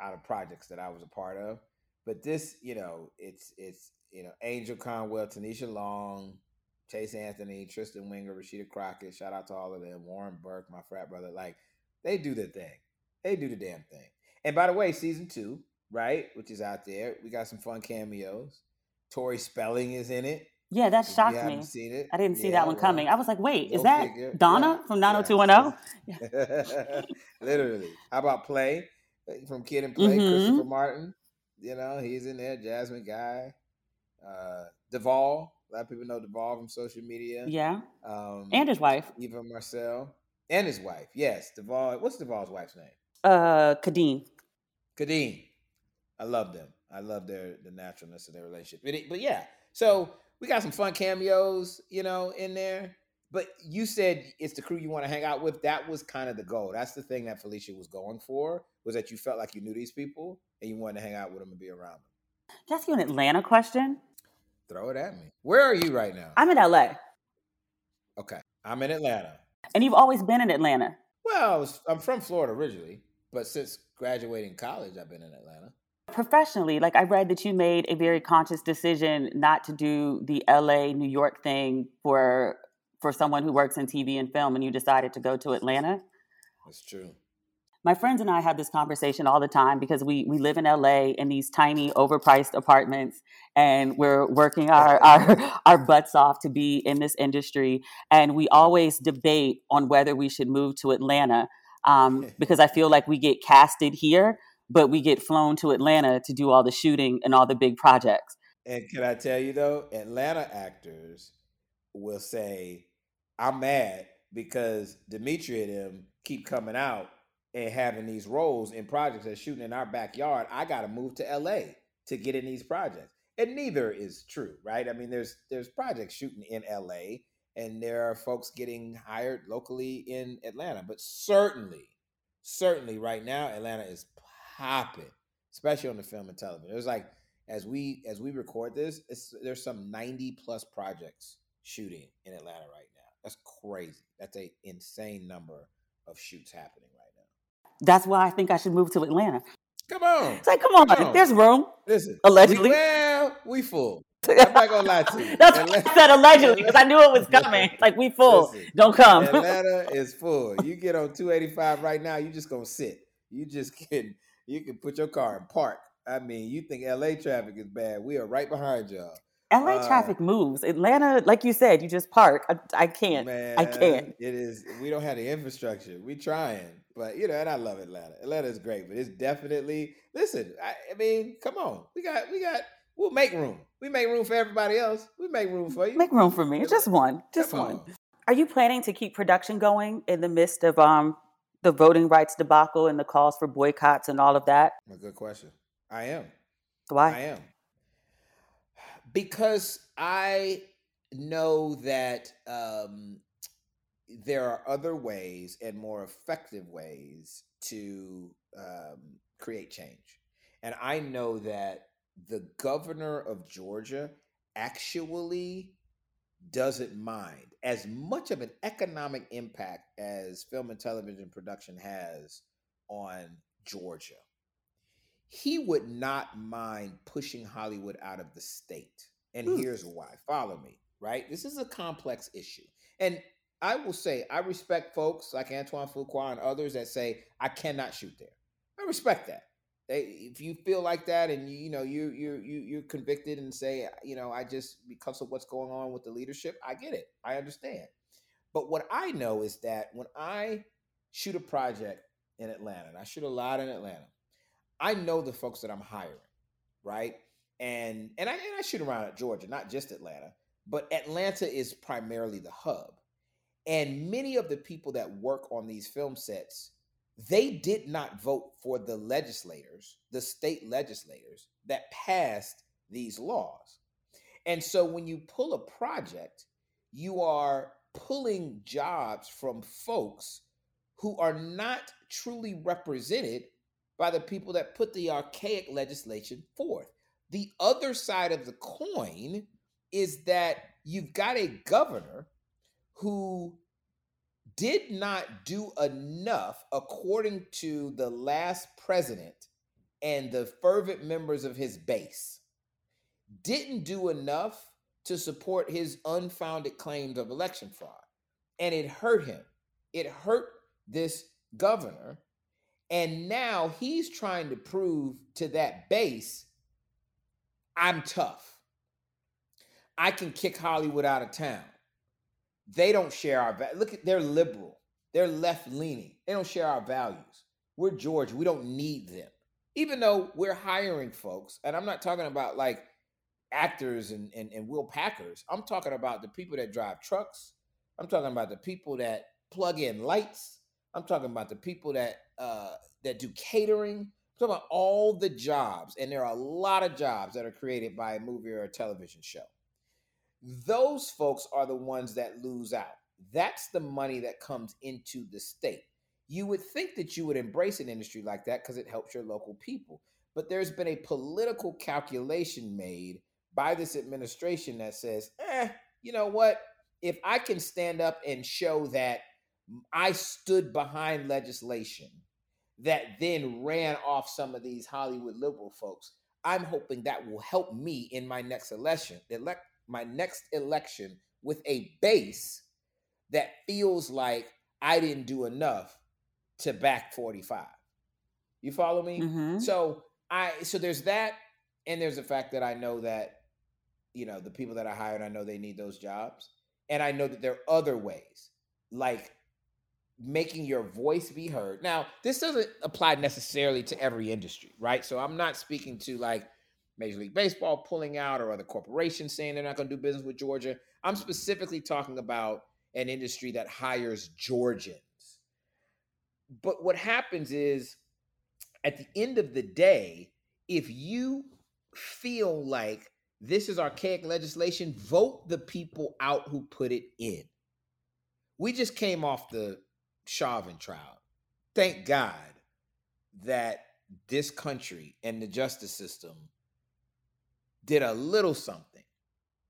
Speaker 3: out of projects that I was a part of. But this, you know, it's it's you know Angel Conwell, Tanisha Long, Chase Anthony, Tristen Winger, Rashida Crockett. Shout out to all of them. Warren Burke, my frat brother. Like they do the thing. They do the damn thing. And by the way, season two, right, which is out there, we got some fun cameos. Tori Spelling is in it.
Speaker 1: Yeah, that shocked me.
Speaker 3: seen it,
Speaker 1: I didn't see
Speaker 3: yeah,
Speaker 1: that one
Speaker 3: well,
Speaker 1: coming. I was like, wait, is that
Speaker 3: figure.
Speaker 1: Donna
Speaker 3: Yeah,
Speaker 1: from
Speaker 3: yeah.
Speaker 1: 90210?
Speaker 3: Literally. How about Play from Kid and Play?
Speaker 1: Mhm.
Speaker 3: Christopher Martin. You know, he's in there. Jasmine Guy. Uh, Duvall. A lot of people know Duvall from social media.
Speaker 1: Yeah.
Speaker 3: Um,
Speaker 1: And his wife,
Speaker 3: Eva Marcel. And his wife. Yes. Duvall. What's Duvall's wife's name?
Speaker 1: uh, Kadeem.
Speaker 3: Kadeem. I love them. I love their the naturalness of their relationship. But, it- but yeah, so we got some fun cameos, you know, in there. But you said it's the crew you want to hang out with. That was kind of the goal. That's the thing that Felicia was going for. Was that you felt like you knew these people and you wanted to hang out with them and be around them.
Speaker 1: Can I ask you an Atlanta question?
Speaker 3: Throw it at me. Where are you right now?
Speaker 1: I'm in LA,
Speaker 3: okay, I'm in Atlanta.
Speaker 1: and you've always been in Atlanta.
Speaker 3: Well, I was, I'm from Florida originally, but since graduating college, I've been in Atlanta.
Speaker 1: Professionally, like I read that you made a very conscious decision not to do the LA New York thing for for someone who works in TV and film, and you decided to go to Atlanta.
Speaker 3: That's true.
Speaker 1: My friends and I have this conversation all the time because we we live in LA in these tiny, overpriced apartments, and we're working our our, our butts off to be in this industry. And we always debate on whether we should move to Atlanta um, because I feel like we get casted here, but we get flown to Atlanta to do all the shooting and all the big projects.
Speaker 3: And can I tell you though, Atlanta actors will say, "I'm mad because Dimitri and them keep coming out and having these roles in projects that's shooting in our backyard. I got to move to LA to get in these projects." And neither is true, right? I mean, there's there's projects shooting in LA, and there are folks getting hired locally in Atlanta. But certainly, certainly, right now, Atlanta is popping, especially on the film and television. There's like as we as we record this, there's some 90 plus projects shooting in Atlanta right now. That's crazy. That's a insane number of shoots happening.
Speaker 1: That's why I think I should move to Atlanta.
Speaker 3: Come on,
Speaker 1: It's like, come on,
Speaker 3: Come on.
Speaker 1: there's room.
Speaker 3: listen.
Speaker 1: Allegedly.
Speaker 3: we, well, we full. I'm not gonna lie to you.
Speaker 1: That's why I said allegedly because I knew it was coming. Like we full.
Speaker 3: Listen,
Speaker 1: Don't come.
Speaker 3: Atlanta is full. You get on 285 right now, you just gonna sit. You just can you can put your car in park. I mean, you think LA traffic is bad. We are right behind y'all.
Speaker 1: LA
Speaker 3: Uh,
Speaker 1: traffic moves. Atlanta, like you said, you just park. I, I can't.
Speaker 3: Man,
Speaker 1: I can't.
Speaker 3: It is. We don't have the infrastructure. We trying, but you know, and I love Atlanta. Atlanta is great, but it's definitely. Listen, I, I mean, come on. We got. We got. We'll make room. We make room for everybody else. We make room for you.
Speaker 1: Make room for me. Just one. Just
Speaker 3: Come
Speaker 1: one.
Speaker 3: on.
Speaker 1: Are you planning to keep production going in the midst of um the voting rights debacle and the calls for boycotts and all of that?
Speaker 3: A good question. I am.
Speaker 1: Why?
Speaker 3: I am. Because I know that um, there are other ways and more effective ways to um, create change. And I know that the governor of Georgia actually doesn't mind as much of an economic impact as film and television production has on Georgia he would not mind pushing Hollywood out of the state. And
Speaker 1: Hmm.
Speaker 3: here's why. Follow me, right? This is a complex issue. And I will say, I respect folks like Antoine Fuqua and others that say, I cannot shoot there. I respect that. They, if you feel like that and you, you know you you you you're convicted and say you know I just because of what's going on with the leadership I get it I understand but what I know is that when I shoot a project in Atlanta and I shoot a lot in Atlanta I know the folks that I'm hiring, right? And and I and I shoot around at Georgia, not just Atlanta, but Atlanta is primarily the hub. And many of the people that work on these film sets, they did not vote for the legislators, the state legislators that passed these laws. And so when you pull a project, you are pulling jobs from folks who are not truly represented by the people that put the archaic legislation forth. The other side of the coin is that you've got a governor who did not do enough, according to the last president and the fervent members of his base, didn't do enough to support his unfounded claims of election fraud. And it hurt him. It hurt this governor. And now he's trying to prove to that base I'm tough. I can kick Hollywood out of town. They don't share our values. Look at they're liberal. They're left leaning. They don't share our values. We're Georgia. We don't need them. Even though we're hiring folks, and I'm not talking about like actors and, and, and Will Packers. I'm talking about the people that drive trucks. I'm talking about the people that plug in lights. I'm talking about the people that uh, that do catering. I'm talking about all the jobs, and there are a lot of jobs that are created by a movie or a television show. Those folks are the ones that lose out. That's the money that comes into the state. You would think that you would embrace an industry like that because it helps your local people. But there's been a political calculation made by this administration that says, eh, you know what? If I can stand up and show that I stood behind legislation that then ran off some of these Hollywood liberal folks, I'm hoping that will help me in my next election, elect my next election with a base that feels like I didn't do enough to back 45. You follow me? Mm-hmm. So I so there's that and there's the fact that I know that you know the people that I hired I know they need those jobs and I know that there are other ways like making your voice be heard. Now, this doesn't apply necessarily to every industry, right? So I'm not speaking to like Major League Baseball pulling out or other corporations saying they're not going to do business with Georgia. I'm specifically talking about an industry that hires Georgians. But what happens is at the end of the day, if you feel like this is archaic legislation, vote the people out who put it in. We just came off the Chauvin trial. Thank God that this country and the justice system did a little something.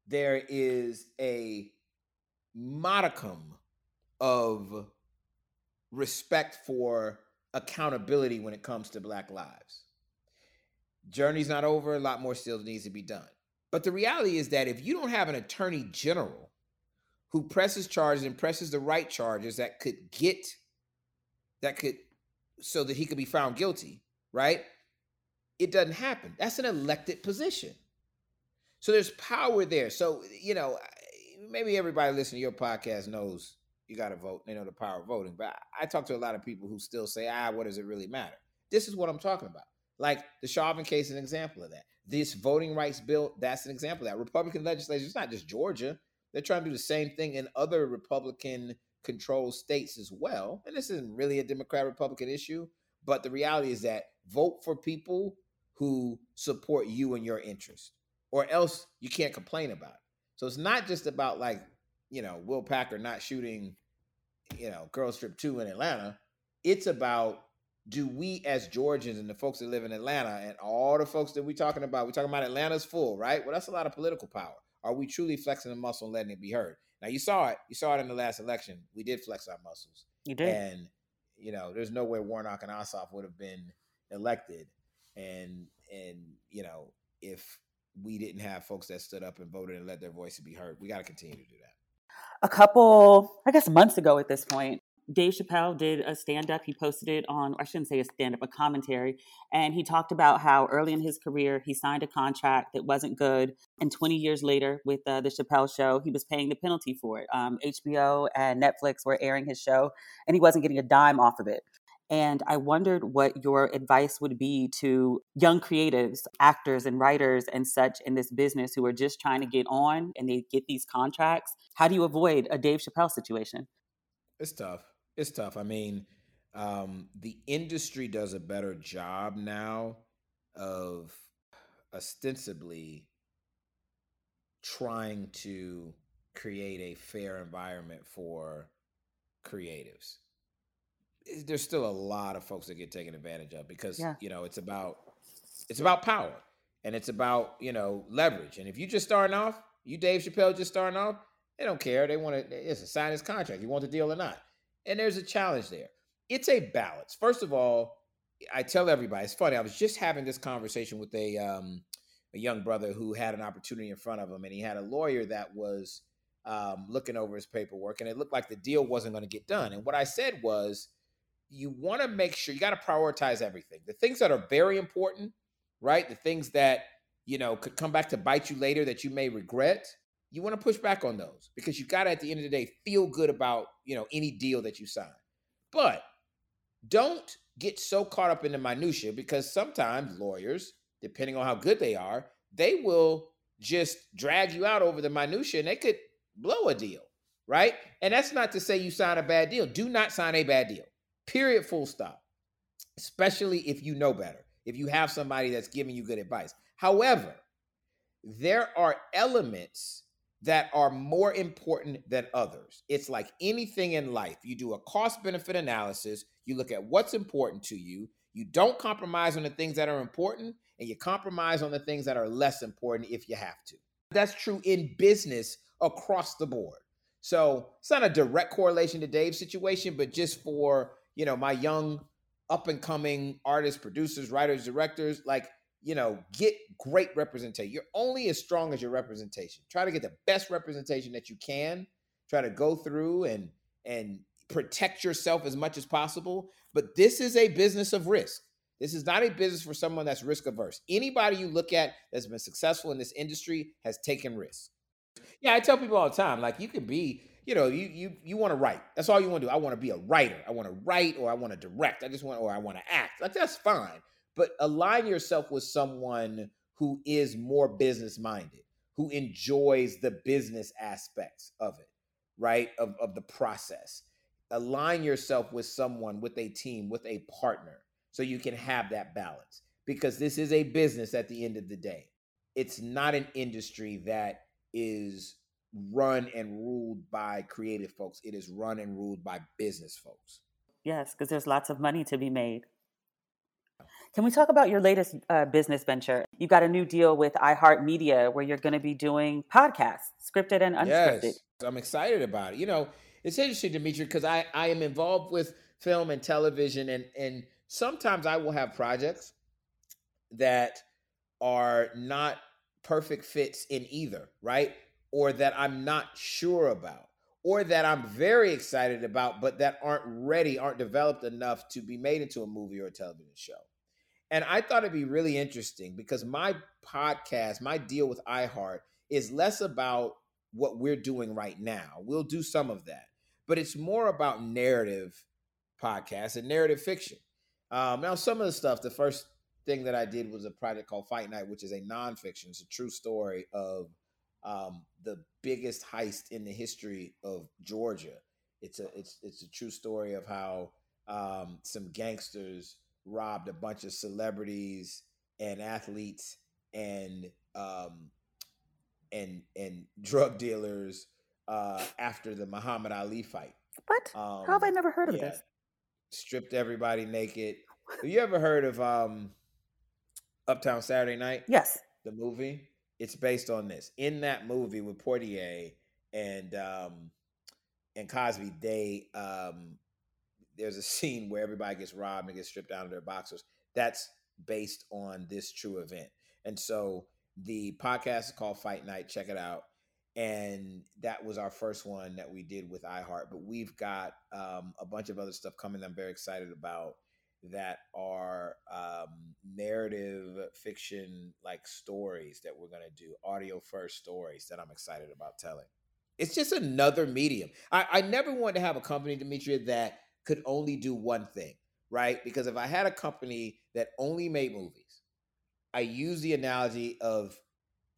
Speaker 3: There is a modicum of respect for accountability when it comes to Black lives. Journey's not over, a lot more still needs to be done. But the reality is that if you don't have an attorney general who presses charges and presses the right charges that could get, that could, so that he could be found guilty, right? It doesn't happen. That's an elected position. So there's power there. So, you know, maybe everybody listening to your podcast knows you got to vote. They know the power of voting. But I, talk to a lot of people who still say, ah, what does it really matter? This is what I'm talking about. Like the Chauvin case is an example of that. This voting rights bill, that's an example of that. Republican legislation, it's not just Georgia. They're trying to do the same thing in other Republican controlled states as well. And this isn't really a Democrat Republican issue, but the reality is that vote for people who support you and your interest, or else you can't complain about it. So it's not just about like, you know, Will Packer not shooting, you know, Girls Trip 2 in Atlanta. It's about do we as Georgians and the folks that live in Atlanta and all the folks that we're talking about, we're talking about Atlanta's full, right? Well, that's a lot of political power. Are we truly flexing the muscle and letting it be heard? Now you saw it. You saw it in the last election. We did flex our muscles.
Speaker 1: You did.
Speaker 3: And, you know, there's no way Warnock and Ossoff would have been elected. And and, you know, if we didn't have folks that stood up and voted and let their voices be heard. We got to continue to do that.
Speaker 1: A couple, I guess, months ago at this point, Dave Chappelle did a stand up. He posted it on, I shouldn't say a stand up, a commentary. And he talked about how early in his career, he signed a contract that wasn't good. And 20 years later, with uh, The Chappelle Show, he was paying the penalty for it. Um, HBO and Netflix were airing his show, and he wasn't getting a dime off of it. And I wondered what your advice would be to young creatives, actors, and writers and such in this business who are just trying to get on and they get these contracts. How do you avoid a Dave Chappelle situation?
Speaker 3: It's tough. It's tough. I mean, um, the industry does a better job now of ostensibly trying to create a fair environment for creatives. There's still a lot of folks that get taken advantage of because
Speaker 1: Yeah.
Speaker 3: you know it's about it's about power and it's about you know leverage. And if you just starting off, you Dave Chappelle just starting off, they don't care. They want to it's a sign his contract. You want the deal or not? And there's a challenge there. It's a balance. First of all, I tell everybody. It's funny. I was just having this conversation with a um, a young brother who had an opportunity in front of him, and he had a lawyer that was um, looking over his paperwork, and it looked like the deal wasn't going to get done. And what I said was, you want to make sure you got to prioritize everything. The things that are very important, right? The things that you know could come back to bite you later that you may regret. You want to push back on those because you got to, at the end of the day, feel good about you know any deal that you sign. But don't get so caught up in the minutia because sometimes lawyers, depending on how good they are, they will just drag you out over the minutia and they could blow a deal, right? And that's not to say you sign a bad deal. Do not sign a bad deal. Period. Full stop. Especially if you know better. If you have somebody that's giving you good advice. However, there are elements that are more important than others. It's like anything in life. You do a cost benefit analysis, you look at what's important to you, you don't compromise on the things that are important, and you compromise on the things that are less important if you have to. That's true in business across the board. So it's not a direct correlation to Dave's situation, but just for, you know, my young up and coming artists, producers, writers, directors, like you know, get great representation. You're only as strong as your representation. Try to get the best representation that you can. Try to go through and and protect yourself as much as possible. But this is a business of risk. This is not a business for someone that's risk averse. Anybody you look at that's been successful in this industry has taken risks. Yeah, I tell people all the time, like you can be, you know, you you you want to write. That's all you want to do. I want to be a writer. I want to write or I want to direct. I just want or I want to act. Like that's fine but align yourself with someone who is more business minded, who enjoys the business aspects of it, right? Of, of the process. Align yourself with someone, with a team, with a partner, so you can have that balance. Because this is a business at the end of the day. It's not an industry that is run and ruled by creative folks, it is run and ruled by business folks.
Speaker 1: Yes, because there's lots of money to be made. Can we talk about your latest uh, business venture? You've got a new deal with iHeartMedia where you're going to be doing podcasts, scripted and unscripted.
Speaker 3: Yes, I'm excited about it. You know, it's interesting, Dimitri, because I, I am involved with film and television, and and sometimes I will have projects that are not perfect fits in either, right? Or that I'm not sure about, or that I'm very excited about, but that aren't ready, aren't developed enough to be made into a movie or a television show. And I thought it'd be really interesting because my podcast, my deal with iHeart is less about what we're doing right now. We'll do some of that, but it's more about narrative podcasts and narrative fiction. Um, now, some of the stuff, the first thing that I did was a project called Fight Night, which is a nonfiction. It's a true story of um, the biggest heist in the history of Georgia. It's a it's it's a true story of how um, some gangsters robbed a bunch of celebrities and athletes and um, and and drug dealers uh, after the Muhammad Ali fight.
Speaker 1: What?
Speaker 3: Um,
Speaker 1: How have I never heard of
Speaker 3: yeah,
Speaker 1: this?
Speaker 3: Stripped everybody naked. Have you ever heard of um, Uptown Saturday Night?
Speaker 1: Yes.
Speaker 3: the movie. It's based on this. In that movie with Poitier and um and Cosby, they um there's a scene where everybody gets robbed and gets stripped down to their boxers. That's based on this true event. And so the podcast is called Fight Night. Check it out. And that was our first one that we did with iHeart. But we've got um, a bunch of other stuff coming. That I'm very excited about that are um, narrative fiction like stories that we're going to do, audio first stories that I'm excited about telling. It's just another medium. I, I never wanted to have a company, Demetria, that could only do one thing, right? Because if I had a company that only made movies, I use the analogy of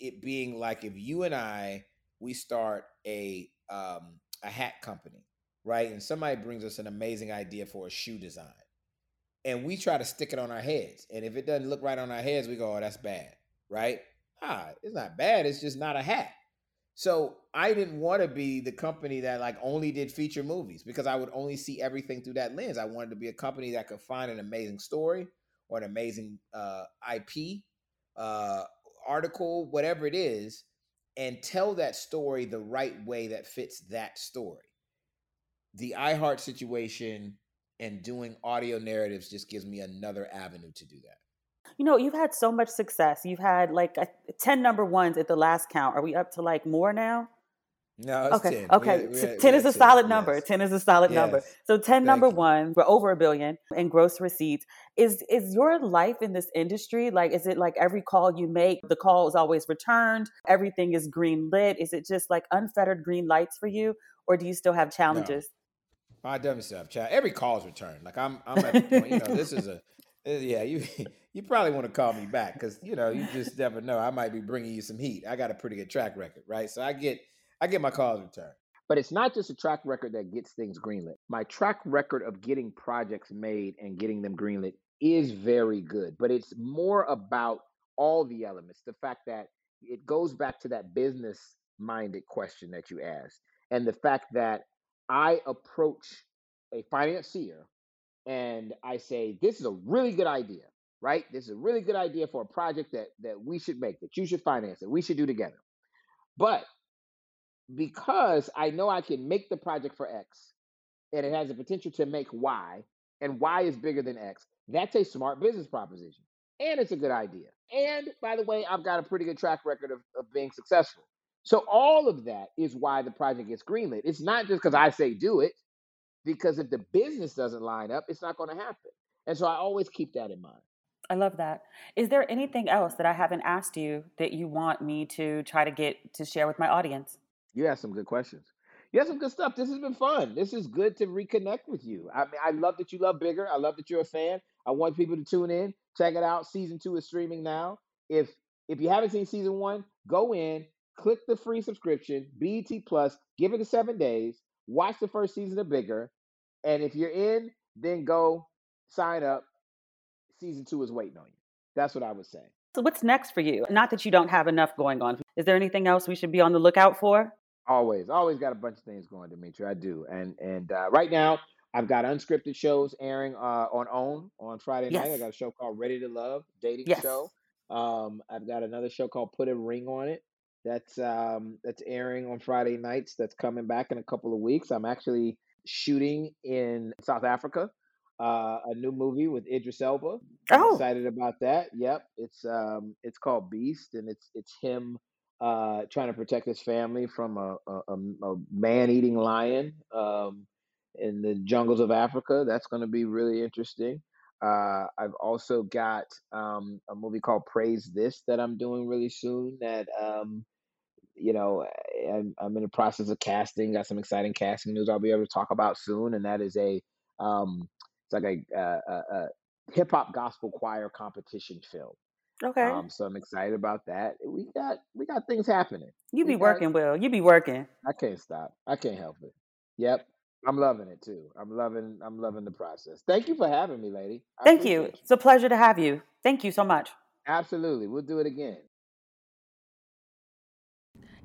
Speaker 3: it being like if you and I we start a um, a hat company, right? And somebody brings us an amazing idea for a shoe design and we try to stick it on our heads. And if it doesn't look right on our heads, we go, "Oh, that's bad," right? Ah, it's not bad. It's just not a hat, So I didn't want to be the company that like only did feature movies because I would only see everything through that lens. I wanted to be a company that could find an amazing story or an amazing uh, IP uh, article, whatever it is, and tell that story the right way that fits that story. The iHeart situation and doing audio narratives just gives me another avenue to do that.
Speaker 1: You know, you've had so much success. You've had like a, 10 number ones at the last count. Are we up to like more now?
Speaker 3: No,
Speaker 1: okay.
Speaker 3: 10.
Speaker 1: Okay.
Speaker 3: We had, we had,
Speaker 1: 10 is a
Speaker 3: 10,
Speaker 1: solid number.
Speaker 3: yes.
Speaker 1: 10 is a solid number. So 10
Speaker 3: Thank
Speaker 1: number
Speaker 3: you.
Speaker 1: ones, we're over a billion in gross receipts. Is is your life in this industry like is it like every call you make, the call is always returned, everything is green lit? Is it just like unfettered green lights for you? Or do you still have challenges?
Speaker 3: I definitely still have chat. Every call is returned. Like I'm, I'm at the point. You know, this is a, uh, yeah. You, you probably want to call me back because you know you just never know. I might be bringing you some heat. I got a pretty good track record, right? So I get, I get my calls returned. But it's not just a track record that gets things greenlit. My track record of getting projects made and getting them greenlit is very good. But it's more about all the elements. The fact that it goes back to that business minded question that you asked, and the fact that I approach a financier and I say, this is a really good idea, right? This is a really good idea for a project that that we should make, that you should finance, that we should do together. But because I know I can make the project for X and it has the potential to make Y, and Y is bigger than X, that's a smart business proposition. And it's a good idea. And by the way, I've got a pretty good track record of, of being successful. So all of that is why the project gets greenlit. It's not just because I say do it, because if the business doesn't line up, it's not going to happen. And so I always keep that in mind.
Speaker 1: I love that. Is there anything else that I haven't asked you that you want me to try to get to share with my audience?
Speaker 3: You asked some good questions. You have some good stuff. This has been fun. This is good to reconnect with you. I mean, I love that you love bigger. I love that you're a fan. I want people to tune in, check it out. Season two is streaming now. If if you haven't seen season one, go in, click the free subscription, BET Plus, give it the seven days, watch the first season of Bigger, and if you're in, then go sign up. Season two is waiting on you. That's what I would say.
Speaker 1: So what's next for you? Not that you don't have enough going on. Is there anything else we should be on the lookout for?
Speaker 3: Always, always got a bunch of things going, Dimitri. I do, and and uh, right now I've got unscripted shows airing uh, on OWN on Friday night. I got a show called Ready to Love, dating
Speaker 1: Yes.
Speaker 3: show. Um, I've got another show called Put a Ring on It. That's um, that's airing on Friday nights. That's coming back in a couple of weeks. I'm actually shooting in South Africa. Uh, a new movie with Idris Elba. I'm
Speaker 1: Oh,
Speaker 3: excited about that. Yep, it's um, it's called Beast, and it's it's him uh, trying to protect his family from a, a, a, a man-eating lion um, in the jungles of Africa. That's going to be really interesting. Uh, I've also got um, a movie called Praise This that I'm doing really soon. That um, you know, I'm, I'm in the process of casting. Got some exciting casting news I'll be able to talk about soon, and that is a um, it's like a, a, a, a hip hop gospel choir competition film.
Speaker 1: okay.
Speaker 3: Um, so I'm excited about that. We got we got things happening.
Speaker 1: you
Speaker 3: We
Speaker 1: be
Speaker 3: got
Speaker 1: working, Will. You be working.
Speaker 3: I can't stop. I can't help it. Yep. I'm loving it too. I'm loving I'm loving the process. Thank you for having me, lady. I
Speaker 1: Thank you.
Speaker 3: appreciate
Speaker 1: It's a pleasure to have you. Thank you so much.
Speaker 3: Absolutely. We'll do it again.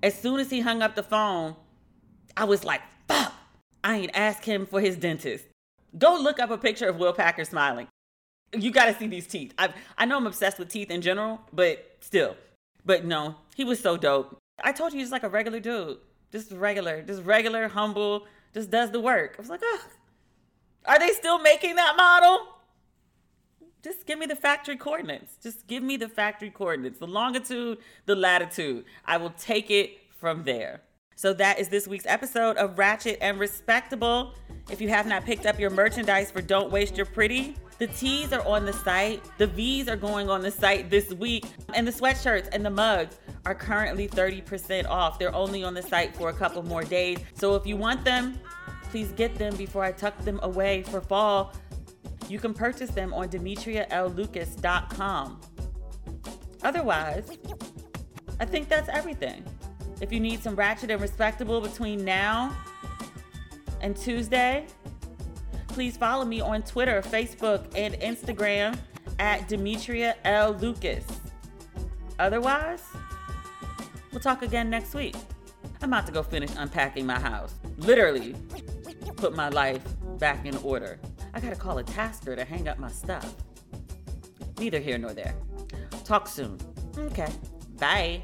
Speaker 1: As soon as he hung up the phone, I was like, fuck, I ain't asked him for his dentist. Go look up a picture of Will Packer smiling. You gotta see these teeth. I I know I'm obsessed with teeth in general, but still. But no, he was so dope. I told you he's like a regular dude. Just regular, just regular, humble, just does the work. I was like, oh, are they still making that model? Just give me the factory coordinates. Just give me the factory coordinates, the longitude, the latitude. I will take it from there. So that is this week's episode of Ratchet and Respectable. If you have not picked up your merchandise for Don't Waste Your Pretty, the tees are on the site. The V's are going on the site this week. And the sweatshirts and the mugs are currently 30% off. They're only on the site for a couple more days. So if you want them, please get them before I tuck them away for fall. You can purchase them on demetriaLucas.com. Otherwise, I think that's everything. If you need some ratchet and respectable between now and Tuesday, please follow me on Twitter, Facebook, and Instagram at Demetria L. Lucas. Otherwise, we'll talk again next week. I'm about to go finish unpacking my house. Literally, put my life back in order. I gotta call a tasker to hang up my stuff. Neither here nor there. Talk soon. Okay. Bye.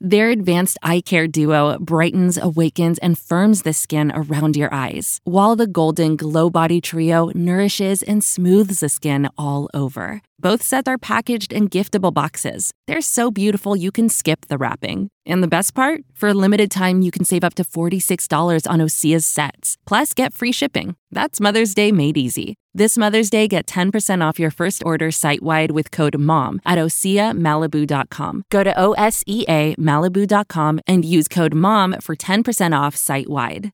Speaker 4: Their advanced eye care duo brightens, awakens, and firms the skin around your eyes, while the Golden Glow Body Trio nourishes and smooths the skin all over. Both sets are packaged in giftable boxes. They're so beautiful you can skip the wrapping. And the best part? For a limited time, you can save up to $46 on Osea's sets. Plus, get free shipping. That's Mother's Day made easy. This Mother's Day, get 10% off your first order site wide with code MOM at OseaMalibu.com. Go to OSEA Malibu.com and use code MOM for 10% off site wide.